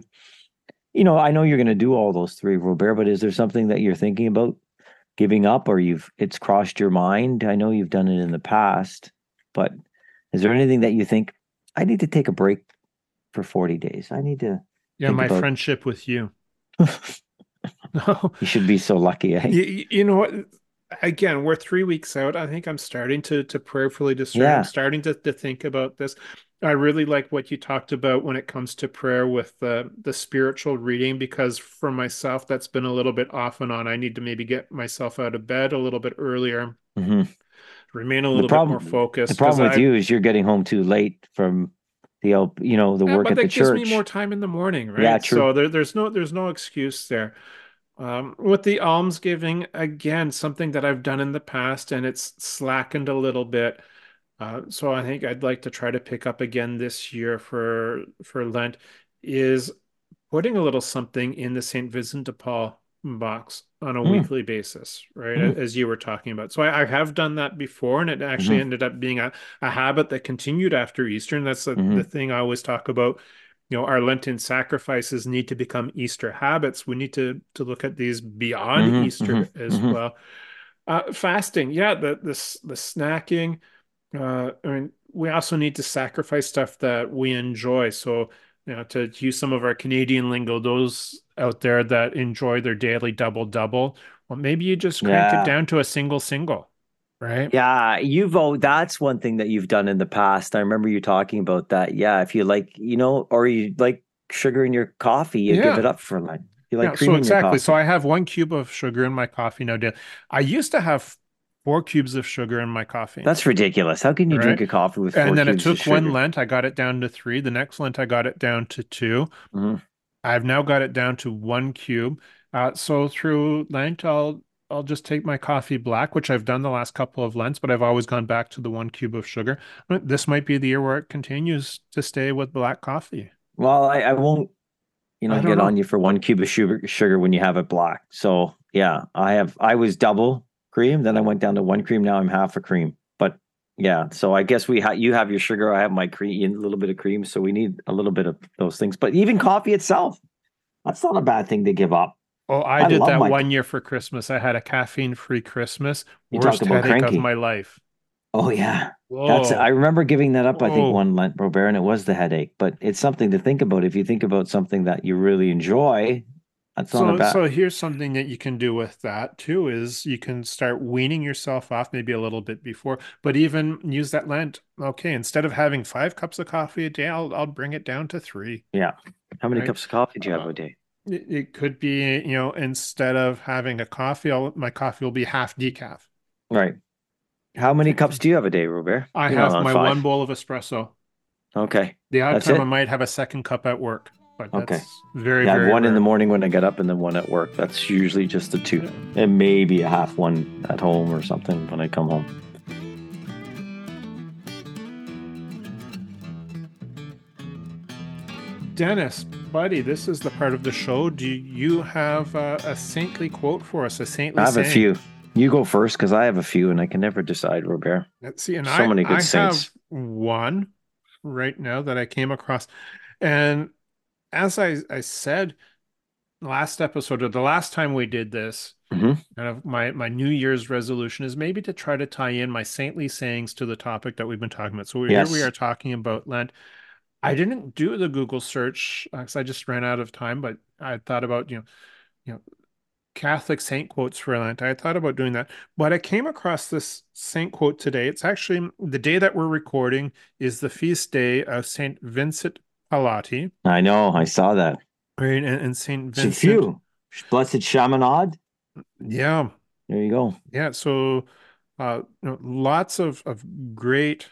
You know, I know you're going to do all those three, Robert, but is there something that you're thinking about giving up or you've it's crossed your mind? I know you've done it in the past, but is there anything that you think I need to take a break for 40 days? I need to. Yeah, my about- friendship with you. No, You should be so lucky. Eh? you, you know what? Again, we're three weeks out. I think I'm starting to to prayerfully discern. Yeah. I'm starting to, to think about this. I really like what you talked about when it comes to prayer with the the spiritual reading because for myself that's been a little bit off and on. I need to maybe get myself out of bed a little bit earlier, hmm remain a little problem- bit more focused. The problem with I- you is you're getting home too late from the you know the Yeah, work but at that the gives church. me more time in the morning, right? Yeah, true. So there, there's no there's no excuse there. Um, with the almsgiving, again, something that I've done in the past and it's slackened a little bit. Uh, so I think I'd like to try to pick up again this year for for Lent is putting a little something in the St. Vincent de Paul box on a Hmm. weekly basis, right? Hmm. As you were talking about. So I, I have done that before, and it actually Mhm. ended up being a, a habit that continued after Easter. And that's the, Mhm. the thing I always talk about. You know, our Lenten sacrifices need to become Easter habits. We need to to look at these beyond Mhm, Easter mhm, as mhm. well. Uh, fasting, yeah, the the the snacking. Uh, I mean, we also need to sacrifice stuff that we enjoy. So, you know, to use some of our Canadian lingo, those out there that enjoy their daily double double, well, maybe you just crank Yeah. it down to a single single, right? Yeah, you've oh, that's one thing that you've done in the past. I remember you talking about that. Yeah, if you like, you know, or you like sugar in your coffee, you give it up for Lent. You like Yeah, cream so exactly. So I have one cube of sugar in my coffee now. I used to have four cubes of sugar in my coffee. That's ridiculous. How can you drink a coffee with four and then it took one? Lent, I got it down to three. The next Lent, I got it down to two. Mhm. I've now got it down to one cube. Uh, so through Lent, I'll I'll just take my coffee black, which I've done the last couple of Lents, but I've always gone back to the one cube of sugar. This might be the year where it continues to stay with black coffee. Well, I, I won't, you know, get know. on you for one cube of sugar sugar when you have it black. So yeah, I have I was double cream, then I went down to one cream. Now I'm half a cream. But yeah, so I guess we ha- you have your sugar, I have my cream, a little bit of cream. So we need a little bit of those things. But even coffee itself, that's not a bad thing to give up. Oh, I, I did that my- one year for Christmas. I had a caffeine-free Christmas. You Worst headache cranky. of my life. Oh yeah, that's Whoa. I remember giving that up. I think one Lent, Robert, and it was the headache. But it's something to think about. If you think about something that you really enjoy, that's So, so here's something that you can do with that too is you can start weaning yourself off maybe a little bit before, but even use that Lent. Okay, instead of having five cups of coffee a day, I'll I'll bring it down to three. Yeah. How many right. cups of coffee do you have Uh, a day? It, it could be, you know, instead of having a coffee, I'll, my coffee will be half decaf. Right. How many cups do you have a day, Robert? I You're have on my five. one bowl of espresso. Okay. The odd That's time it? I might have a second cup at work, but Okay. very, Yeah, I have very one in the morning when I get up, and then one at work. That's usually just the two, and maybe a half one at home or something when I come home. Dennis, buddy, this is the part of the show. Do you have uh, a saintly quote for us? A saintly I have a few. You go first because I have a few, and I can never decide, Robert. Let's see, and So I, many good I saints. have one right now that I came across, and as I I said last episode or the last time we did this, Mhm. kind of my my New Year's resolution is maybe to try to tie in my saintly sayings to the topic that we've been talking about. So here we are talking about Lent. I didn't do the Google search because I just ran out of time, but I thought about you know, you know, Catholic saint quotes for Lent. I thought about doing that, but I came across this saint quote today. It's actually the day that we're recording is the feast day of Saint Vincent Pallotti, I know. I saw that. right? And, and Saint Vincent. few. Blessed Chaminade. Yeah, There you go. yeah. So, uh, you know, lots of of great,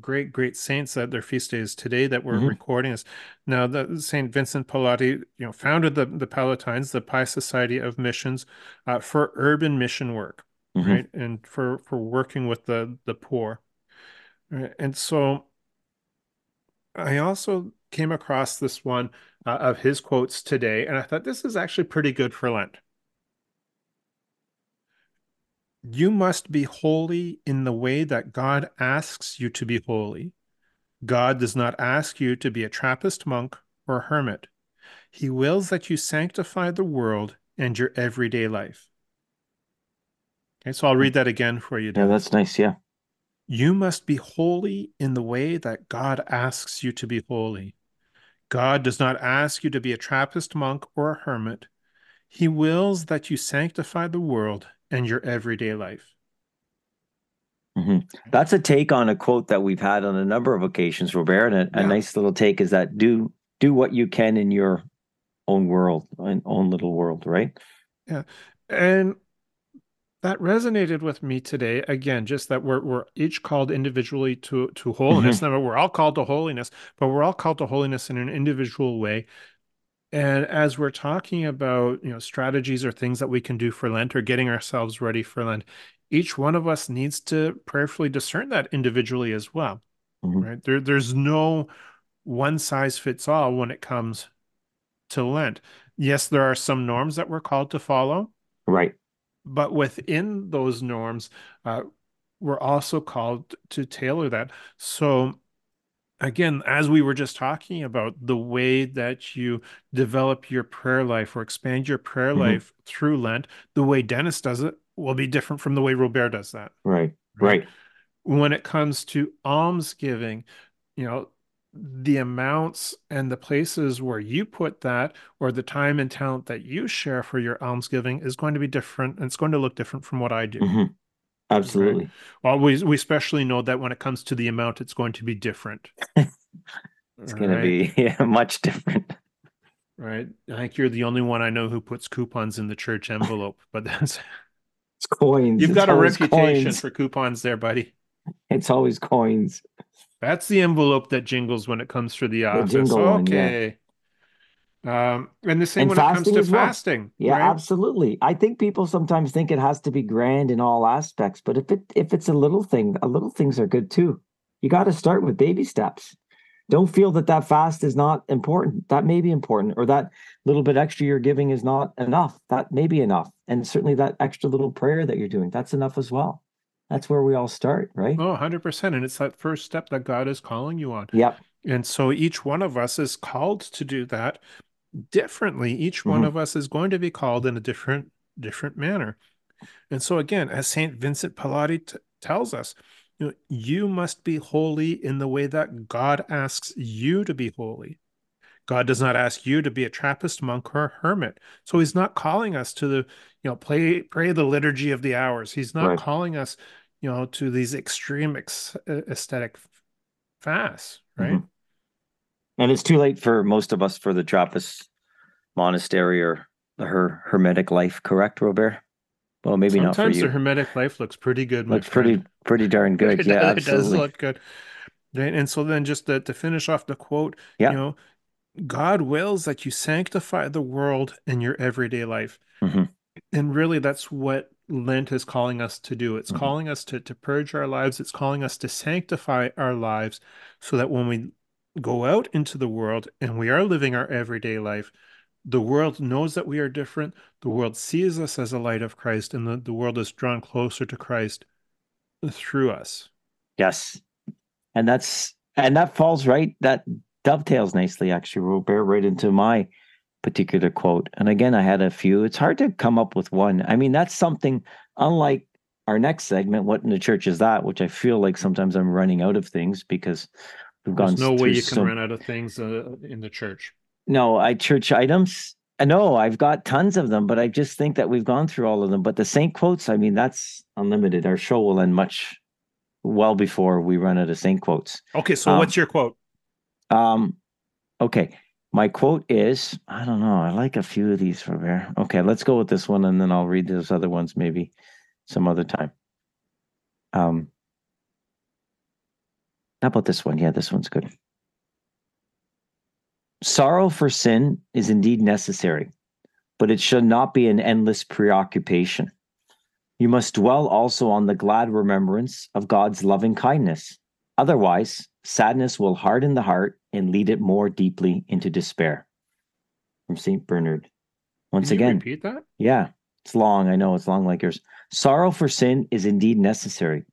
great, great saints that their feast days today that we're Mhm. recording is now the Saint Vincent Pallotti, you know, founded the the Pallottines, the Pious Society of Missions, uh, for urban mission work. Mhm. right and for for working with the the poor Right, and so i also came across this one uh, of his quotes today and i thought this is actually pretty good for lent you must be holy in the way that god asks you to be holy god does not ask you to be a trappist monk or hermit he wills that you sanctify the world and your everyday life okay so i'll read that again for you Yeah, that's nice. Yeah. You must be holy in the way that God asks you to be holy. God does not ask you to be a Trappist monk or a hermit. He wills that you sanctify the world and your everyday life. Mhm. That's a take on a quote that we've had on a number of occasions, Robert. And a, a nice little take is that do do what you can in your own world, in own little world, right? Yeah, and that resonated with me today. Again, just that we're we're each called individually to to holiness. Now we're all called to holiness, but we're all called to holiness in an individual way. And as we're talking about, you know, strategies or things that we can do for Lent or getting ourselves ready for Lent, each one of us needs to prayerfully discern that individually as well. Mhm. Right? There there's no one size fits all when it comes to Lent. Yes, there are some norms that we're called to follow Right. But within those norms, uh, we're also called to tailor that. So, again, as we were just talking about, the way that you develop your prayer life or expand your prayer Mhm. life through Lent, the way Dennis does it will be different from the way Robert does that. Right. Right. When it comes to almsgiving, you know, the amounts and the places where you put that or the time and talent that you share for your almsgiving is going to be different and it's going to look different from what I do. Mhm. Absolutely. Well, we, we especially know that when it comes to the amount, it's going to be different. It's going to be yeah, much different. right. I think you're the only one I know who puts coupons in the church envelope, but that's It's coins. you've It's got a reputation coins. for coupons there, buddy. It's always coins. That's the envelope that jingles when it comes for the office. jingle one, yeah. okay. Um, and the same And when it comes to as well. fasting. Yeah, right? absolutely. I think people sometimes think it has to be grand in all aspects, but if it if it's a little thing, a little things are good too. You got to start with baby steps. Don't feel that that fast is not important. That may be important, or that little bit extra you're giving is not enough. That may be enough, and certainly that extra little prayer that you're doing, that's enough as well. That's where we all start, right? Oh, 100%. And it's that first step that God is calling you on. Yep. And so each one of us is called to do that differently. Each one Mhm. of us is going to be called in a different different manner. And so again, as Saint Vincent Pallotti t- tells us, you know, you must be holy in the way that God asks you to be holy. God does not ask you to be a Trappist monk or a hermit. So he's not calling us to the, you know, play pray the liturgy of the hours. He's not Right. calling us, you know, to these extreme ex- aesthetic fasts, right? Mhm. And it's too late for most of us for the Trappist monastery or the her hermetic life, correct, Robert? Well, maybe not for Sometimes you. the hermetic life looks pretty good, Looks pretty friend. pretty darn good. It Yeah, does- it does look good. Right? And so then just to, to finish off the quote, Yeah. you know, God wills that you sanctify the world in your everyday life. Mhm. And really that's what Lent is calling us to do. It's Mhm. calling us to, to purge our lives. It's calling us to sanctify our lives so that when we go out into the world and we are living our everyday life, the world knows that we are different. The world sees us as a light of Christ, and the, the world is drawn closer to Christ through us. Yes. And that's and that falls right that dovetails nicely actually, Robert, right into my particular quote. And again, I had a few. It's hard to come up with one. I mean, that's something unlike our next segment, what in the church is that, which I feel like sometimes I'm running out of things because we've gone There's no way you can run out of things uh, in the church. No, I church items. No, I've got tons of them, but I just think that we've gone through all of them. But the saint quotes, I mean, that's unlimited. Our show will end much well before we run out of saint quotes. Okay, so Um, what's your quote? Um, okay. My quote is I don't know. I like a few of these from here. Okay, let's go with this one and then I'll read those other ones maybe some other time. Um, how about this one? Yeah, this one's good. Sorrow for sin is indeed necessary, but it should not be an endless preoccupation. You must dwell also on the glad remembrance of God's loving kindness. Otherwise, sadness will harden the heart and lead it more deeply into despair. From St. Bernard. Once Can you again, repeat that? yeah, it's long. I know it's long like yours. Sorrow for sin is indeed necessary,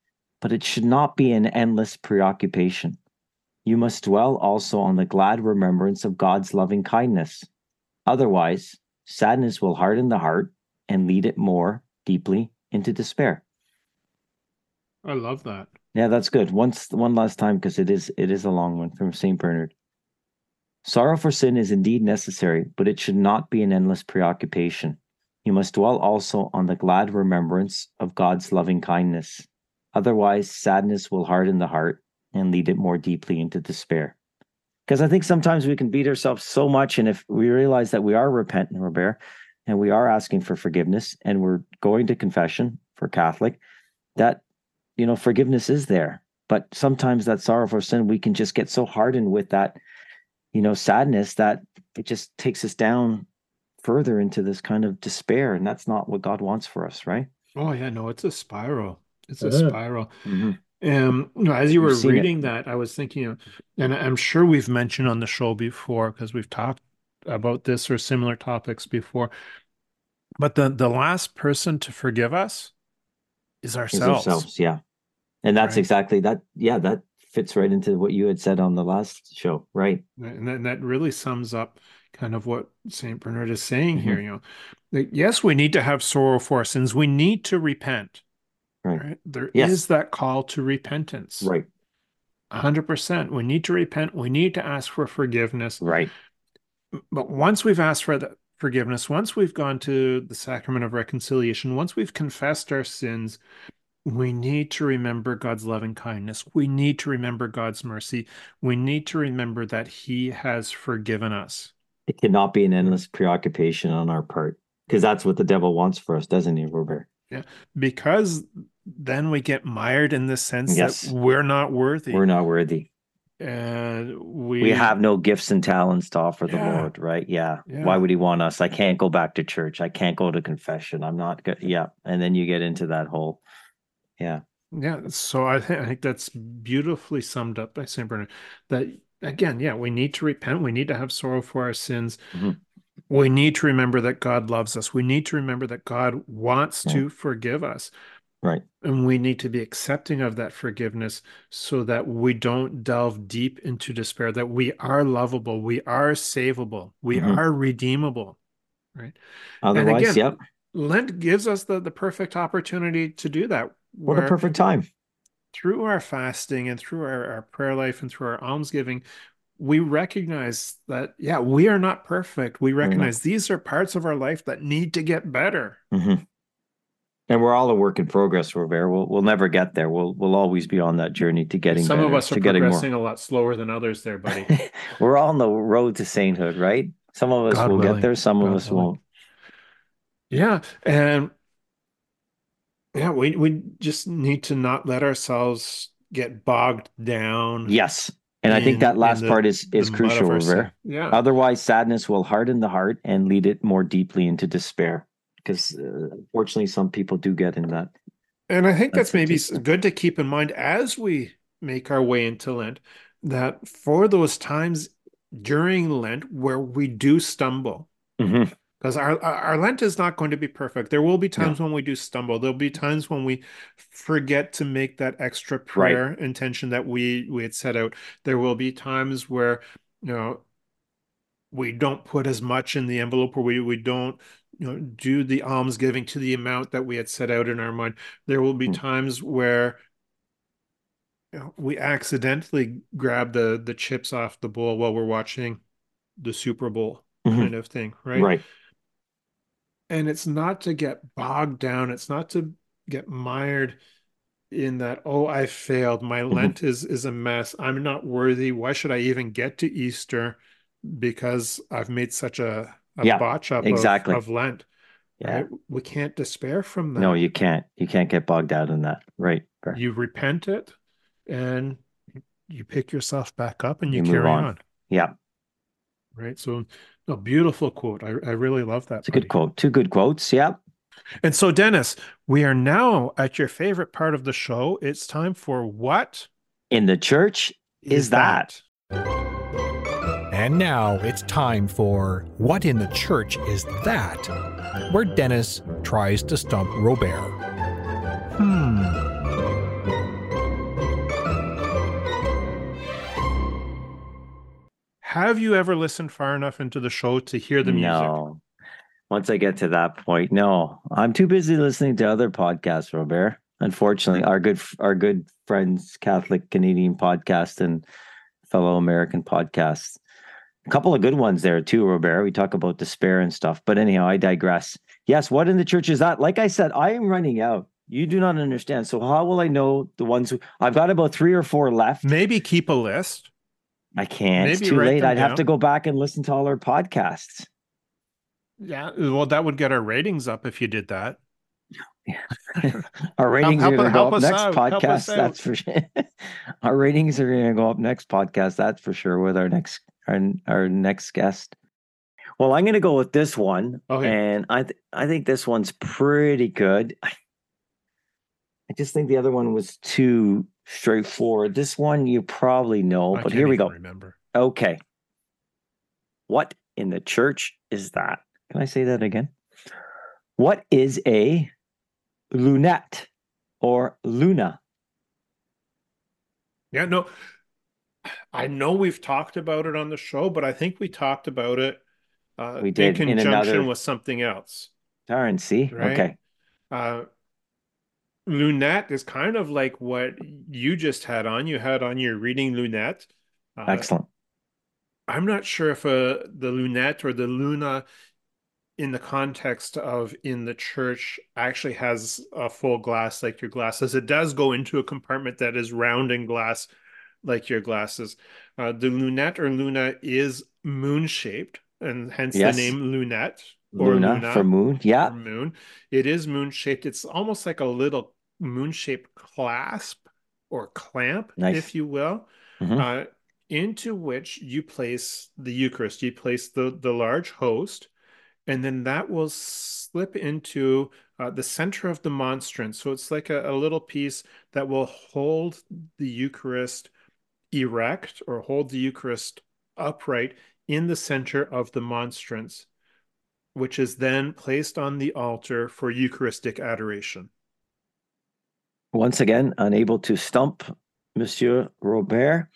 but it should not be an endless preoccupation. You must dwell also on the glad remembrance of God's loving kindness. Otherwise, sadness will harden the heart and lead it more deeply into despair. I love that. Yeah, that's good. Once one last time because it is it is a long one from St. Bernard. Sorrow for sin is indeed necessary, but it should not be an endless preoccupation. You must dwell also on the glad remembrance of God's loving kindness. Otherwise, sadness will harden the heart and lead it more deeply into despair. Because I think sometimes we can beat ourselves so much. And if we realize that we are repentant, Robert, and we are asking for forgiveness and we're going to confession for Catholic, that, you know, forgiveness is there. But sometimes that sorrow for sin, we can just get so hardened with that, you know, sadness that it just takes us down further into this kind of despair. And that's not what God wants for us, right? Oh yeah, no, it's a spiral. It's a spiral. Mhm. Um, you know, as you were We've it. reading that, I was thinking, and I'm sure we've mentioned on the show before because we've talked about this or similar topics before. But the the last person to forgive us is Is ourselves. ourselves. Yeah. And that's Right. exactly that. Yeah, that fits right into what you had said on the last show. Right. And that, that really sums up kind of what St. Bernard is saying Mhm. here. You know, that yes, we need to have sorrow for our sins. We need to repent. Right. There is Yes. that call to repentance. Right. 100%. We need to repent. We need to ask for forgiveness. Right. But once we've asked for that forgiveness, once we've gone to the sacrament of reconciliation, once we've confessed our sins, we need to remember God's loving kindness. We need to remember God's mercy. We need to remember that He has forgiven us. It cannot be an endless preoccupation on our part because that's what the devil wants for us, doesn't he, Robert? Yeah, because then we get mired in the sense Yes. that we're not worthy. We're not worthy. and we, We have no gifts and talents to offer the Yeah. Lord, right? Yeah. Yeah. Why would he want us? I can't go back to church. I can't go to confession. I'm not good. Yeah. And then you get into that whole, yeah. Yeah, so I, th- I think that's beautifully summed up by St. Bernard. That again, yeah, we need to repent. We need to have sorrow for our sins. Mhm. We need to remember that God loves us. We need to remember that God wants Yeah. to forgive us. Right. And we need to be accepting of that forgiveness so that we don't delve deep into despair, that we are lovable, we are savable, we Mhm. are redeemable. Right. Otherwise, again, yep. Lent gives us the, the perfect opportunity to do that. What a perfect time. through our fasting and through our, our prayer life and through our almsgiving, we recognize that, yeah, we are not perfect. We not. recognize these are parts of our life that need to get better. hmm And we're all a work in progress, Robert. We'll we'll never get there. We'll we'll always be on that journey to getting Some better, of us are progressing a lot slower than others there, buddy. we're all on the road to sainthood, right? Some of us God will willing. get there, some of us willing. won't. yeah. And yeah, we, we just need to not let ourselves get bogged down. Yes. And I think that last the- part is is crucial, of our sin. Robert. Yeah. Otherwise, sadness will harden the heart and lead it more deeply into despair. Because uh, unfortunately, some people do get in that. And I think That's that's maybe good to keep in mind as we make our way into Lent that for those times during Lent where we do stumble, Mhm. Because our, our Lent is not going to be perfect. There will be times when we do stumble. There'll be times when we forget to make that extra prayer intention that we we had set out. There will be times where you know we don't put as much in the envelope or we we don't you know do the almsgiving to the amount that we had set out in our mind. There will be Hmm. times where you know, we accidentally grab the the chips off the bowl while we're watching the Super Bowl Mhm. kind of thing, right? Right. And it's not to get bogged down it's not to get mired in that oh i failed my Mhm. lent is is a mess i'm not worthy why should i even get to easter because i've made such a, a Yeah, botch up of- exactly. of, lent Yeah. right? we can't despair from that No, you can't. You can't get bogged out in that. Right. Right. you repent it and you pick yourself back up and you, You carry on. on. Yeah. Right so a beautiful quote i, I really love that It's a good quote. Two good quotes. Yeah. And so, Dennis, we are now at your favorite part of the show. It's time for what In the church is that. And now it's time for What in the Church is That? Where Dennis tries to stump Robert. Hmm. Have you ever listened far enough into the show to hear the music? No. Once I get to that point, no. I'm too busy listening to other podcasts, Robert. Unfortunately, our good our good friends, Catholic Canadian podcast and fellow American podcasts. A couple of good ones there too, Robert. We talk about despair and stuff. But anyhow, I digress. Yes, what in the church is that? Like I said, I am running out You do not understand. So how will I know the ones who I've got about three or four left? Maybe keep a list. I can't. it's too late. I'd have to go back and listen to all our podcasts. Yeah, well, that would get our ratings up if you did that. Yeah. Our ratings help- are going to go up next out. Podcast. That's for sure. our ratings are going to go up next podcast. That's for sure. With our next our our next guest. Well, I'm going to go with this one, Okay. and I th- I think this one's pretty good. I, I just think the other one was too straightforward. This one you probably know, I but here we go. Remember? Okay. What in the church is that? Can I say that again? What is a lunette or luna? Yeah, no. I know we've talked about it on the show, but I think we talked about it uh, We did in in conjunction another- with something else. Darn, see? Right. Okay. Uh, lunette is kind of like what you just had on. You had on your reading lunette. Uh, Excellent. I'm not sure if uh, the lunette or the luna in the context of in the church actually has a full glass like your glasses. It does go into a compartment that is round and glass like your glasses. Uh, the lunette or luna is moon shaped and hence Yes. the name lunette or Luna, luna for moon. Yeah. moon. It is moon shaped. It's almost like a little moon shaped clasp or clamp, Nice. if you will, Mhm. uh, into which you place the Eucharist. You place the, the large host, and then that will slip into uh, the center of the monstrance. So it's like a, a little piece that will hold the Eucharist erect or hold the Eucharist upright in the center of the monstrance which is then placed on the altar for Eucharistic adoration. Once again, unable to stump Monsieur Robert.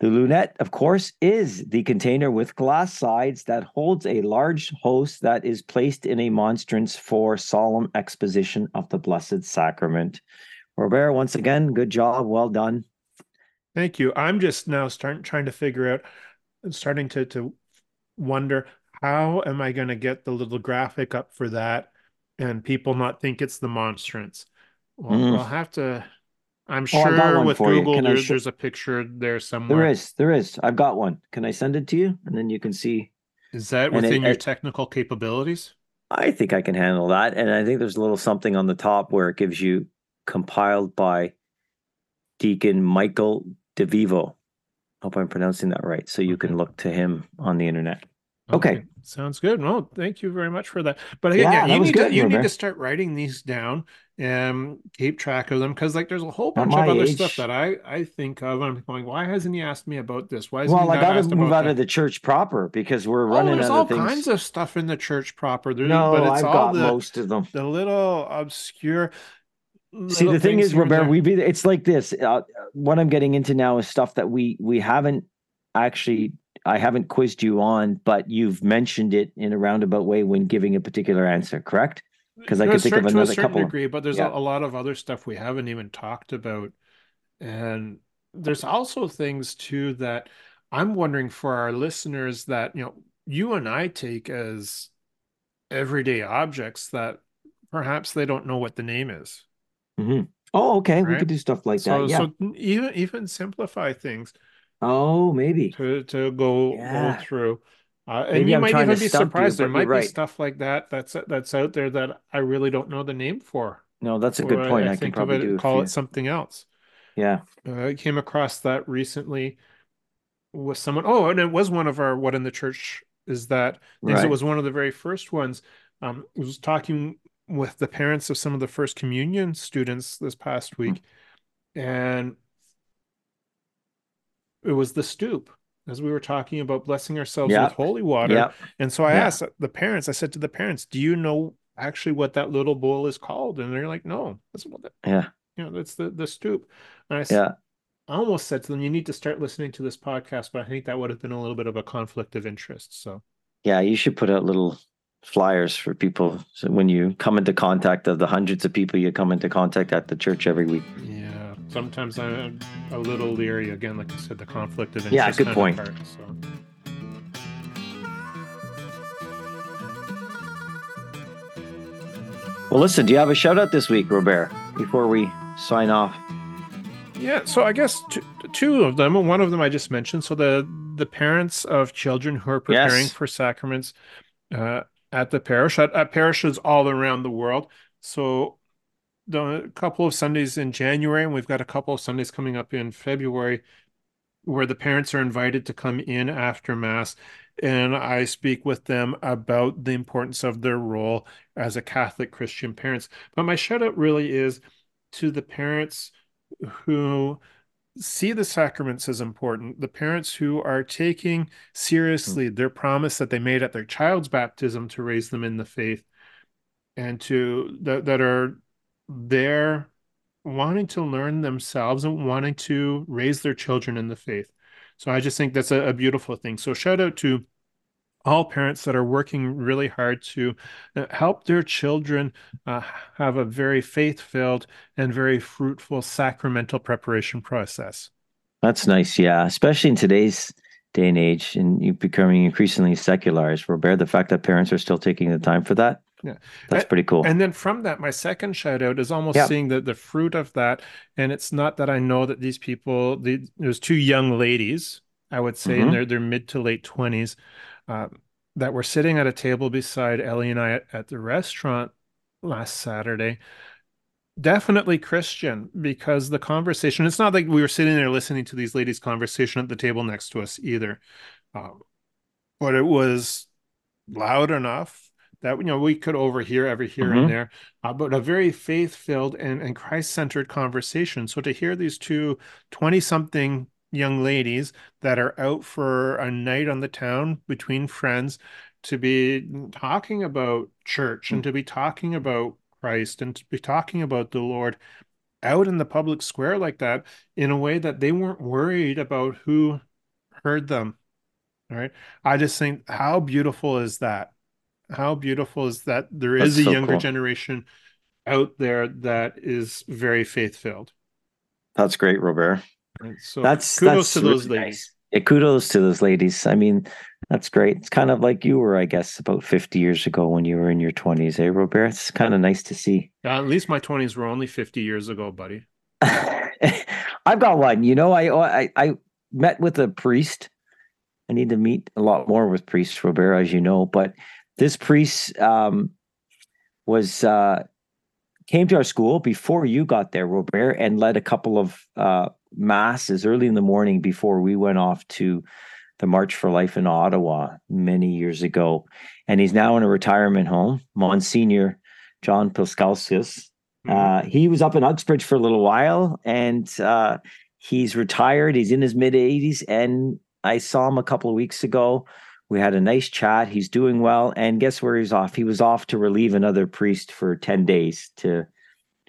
The lunette, of course, is the container with glass sides that holds a large host that is placed in a monstrance for solemn exposition of the Blessed Sacrament. Robert, once again, good job. Well done. Thank you. I'm just now starting trying to figure out, starting to to wonder how am I going to get the little graphic up for that, and people not think it's the monstrance. Well, Mm. I'll have to. I'm Oh, sure one with. Google there, sh- there's a picture there somewhere. There is, there is. I've got one. Can I send it to you? And then you can see. Is that And it- within your it- technical capabilities? I think I can handle that. And I think there's a little something on the top where it gives you compiled by Deacon Michael DeVivo. Hope I'm pronouncing that right. So you can look to him on the internet. Okay. Sounds good. Well, thank you very much for that. But again, Yeah, yeah, you need good, to you need to start writing these down and keep track of them because like there's a whole bunch of other age- stuff that I I think of. I'm going, why hasn't he asked me about this? Why Well, he I to move out that? of the church proper because we're Oh, running there's out all of things. kinds of stuff in the church proper. There, no, but it's I've all got the most of them. the little obscure. See, the thing is, Robert, we be it's like this. Uh, what I'm getting into now is stuff that we we haven't actually. I haven't quizzed you on, but you've mentioned it in a roundabout way when giving a particular answer. Correct? 'Cause I could think of cer- to a another certain couple. degree, but there's Yeah. a, a lot of other stuff we haven't even talked about, and there's also things too that I'm wondering for our listeners that you know you and I take as everyday objects that perhaps they don't know what the name is. hmm Oh, okay. We could do stuff like so that. Yeah. so even even simplify things oh, maybe. to to go Yeah. go through. Uh, and Maybe you I'm might even be stump you, surprised. there might you're be stuff like that that's that's out there that I really don't know the name for. No, that's a good point. I, can think probably of it, do call it something else. Yeah. Uh, I came across that recently with someone. Oh, and it was one of our what in the church is that things. Right. It was one of the very first ones. Um, I was talking with the parents of some of the first communion students this past Hmm. week, and it was the stoop as we were talking about blessing ourselves Yeah. with holy water. Yeah. And so I Yeah. asked the parents. I said to the parents, "Do you know actually what that little bowl is called?" And they're like, "No, that's what that, Yeah. you know, that's the the stoop." And I Yeah. I almost said to them, you need to start listening to this podcast, but I think that would have been a little bit of a conflict of interest. So Yeah. You should put out little flyers for people so when you come into contact of the hundreds of people you come into contact at the church every week. yeah, sometimes I'm a little leery. Again, like I said, the conflict of interest. Yeah, good kind of point. part, so. Well, listen, do you have a shout out this week, Robert, before we sign off? Yeah, so I guess two, two of them. One of them I just mentioned. So the the parents of children who are preparing Yes. for sacraments uh, at the parish, at, at parishes all around the world. So the couple of Sundays in January, and we've got a couple of Sundays coming up in February, where the parents are invited to come in after Mass, and I speak with them about the importance of their role as a Catholic Christian parents. But my shout out really is to the parents who see the sacraments as important, the parents who are taking seriously mm. their promise that they made at their child's baptism to raise them in the faith, and to that that are there wanting to learn themselves and wanting to raise their children in the faith. So I just think that's a, a beautiful thing. So shout out to all parents that are working really hard to uh, help their children uh, have a very faith-filled and very fruitful sacramental preparation process. That's nice, yeah. Especially in today's day and age, and you becoming increasingly secularized, Robert. The fact that parents are still taking the time for that, Yeah. that's pretty cool. And then from that, my second shout out is almost Yeah. seeing the, the fruit of that. And it's not that I know that these people, the, there's two young ladies, I would say, in Mhm. their, their mid to late 20s, uh, that were sitting at a table beside Ellie and I at, at the restaurant last Saturday. Definitely Christian because the conversation, it's not like we were sitting there listening to these ladies' conversation at the table next to us either. Um, but it was loud enough that you know we could overhear every here Mhm. and there uh, but a very faith-filled and, and christ-centered conversation so to hear these two 20-something young ladies that are out for a night on the town between friends to be talking about church and to be talking about christ and to be talking about the lord out in the public square like that in a way that they weren't worried about who heard them all right. I just think how beautiful is that? How beautiful is that there is That's a so younger cool. generation out there that is very faith filled. That's great, Robert. So That's kudos that's to those really ladies. nice. Yeah, kudos to those ladies. I mean, that's great. It's kind of like you were, I guess, about 50 years ago when you were in your 20s, eh, Robert? It's kind of nice to see. Uh, at least my 20s were only 50 years ago, buddy. I've got one. You know, I, I I met with a priest. I need to meet a lot more with priests, Robert, as you know. But this priest um, was uh, came to our school before you got there, Robert, and led a couple of uh, masses early in the morning before we went off to the March for Life in Ottawa many years ago. And he's now in a retirement home, Monsignor John Pilskauskas. Uh, he was up in Uxbridge for a little while and uh, he's retired. He's in his mid 80s. And I saw him a couple of weeks ago. We had a nice chat. He's doing well. And guess where he's off? He was off to relieve another priest for 10 days to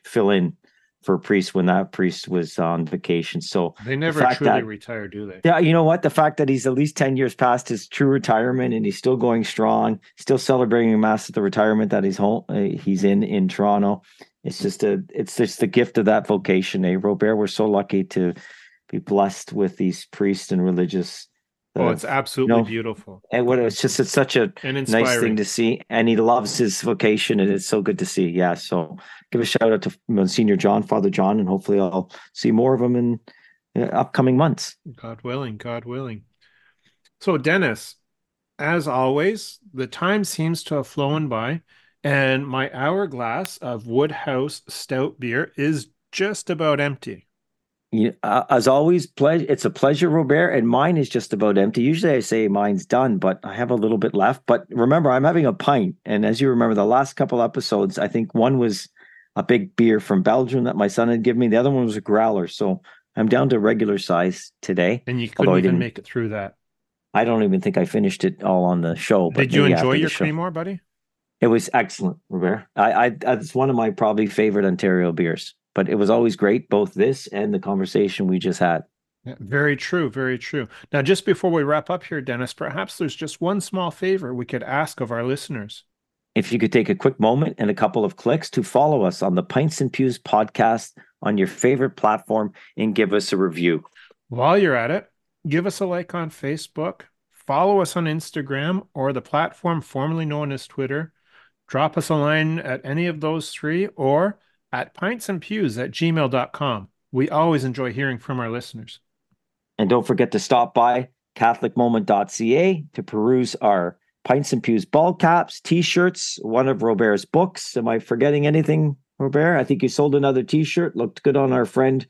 fill in for a priest when that priest was on vacation. So, They never fact truly that- retire, do they? yeah, you know what? The fact that he's at least 10 years past his true retirement and he's still going strong, still celebrating mass at the retirement that he's home uh, he's in in Toronto. It's just a it's just the gift of that vocation, eh, Robert? We're so lucky to be blessed with these priests and religious Oh, uh, it's absolutely no. beautiful and what it's just it's such a nice thing to see and he loves his vocation and it's so good to see yeah so give a shout out to monsignor john father john and hopefully i'll see more of him in uh, upcoming months God willing, God willing. So, Dennis, as always, the time seems to have flown by, and my hourglass of Woodhouse stout beer is just about empty. You, uh, as always, ple- it's a pleasure, Robert. And mine is just about empty. Usually I say mine's done, but I have a little bit left. But remember, I'm having a pint. And as you remember, the last couple episodes, I think one was a big beer from Belgium that my son had given me. The other one was a growler. So I'm down to regular size today. And you couldn't even make it through that. I don't even think I finished it all on the show. But Did you enjoy your. Creemore, buddy? It was excellent, Robert. I, I, it's one of my probably favorite Ontario beers. But it was always great, both this and the conversation we just had. Yeah, very true, very true. Now, just before we wrap up here, Dennis, perhaps there's just one small favor we could ask of our listeners. If you could take a quick moment and a couple of clicks to follow us on the Pints and Pews podcast on your favorite platform and give us a review. While you're at it, give us a like on Facebook, follow us on Instagram or the platform formerly known as Twitter. drop us a line at any of those three or at pintsandpews at gmail.com. We always enjoy hearing from our listeners. And don't forget to stop by catholicmoment.ca to peruse our Pints and Pews ball caps, t shirts, one of Robert's books. Am I forgetting anything, Robert? I think you sold another t shirt. Looked good on our friend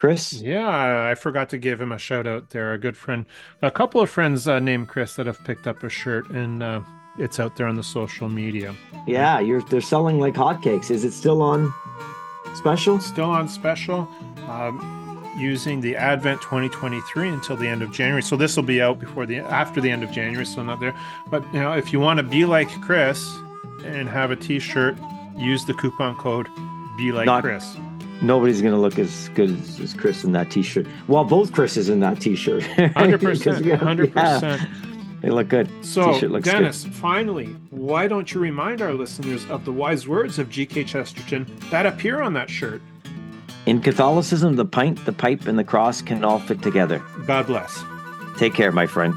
Chris. Yeah, I forgot to give him a shout out there. A good friend, a couple of friends uh, named Chris that have picked up a shirt, and uh, it's out there on the social media. Yeah, you're they're selling like hotcakes. Is it still on special? Still on special. Um, using the Advent 2023 until the end of January. So this will be out before the after the end of January, so not there. But you know, if you want to be like Chris and have a T-shirt, use the coupon code "Be Like not, Chris." Nobody's gonna look as good as, as, Chris in that T-shirt. Well, both Chris's in that T-shirt. Hundred percent. Hundred percent. They look good. So, Dennis, good. finally, why don't you remind our listeners of the wise words of G.K. Chesterton that appear on that shirt? In Catholicism, the pint, the pipe, and the cross can all fit together. God bless. Take care, my friend.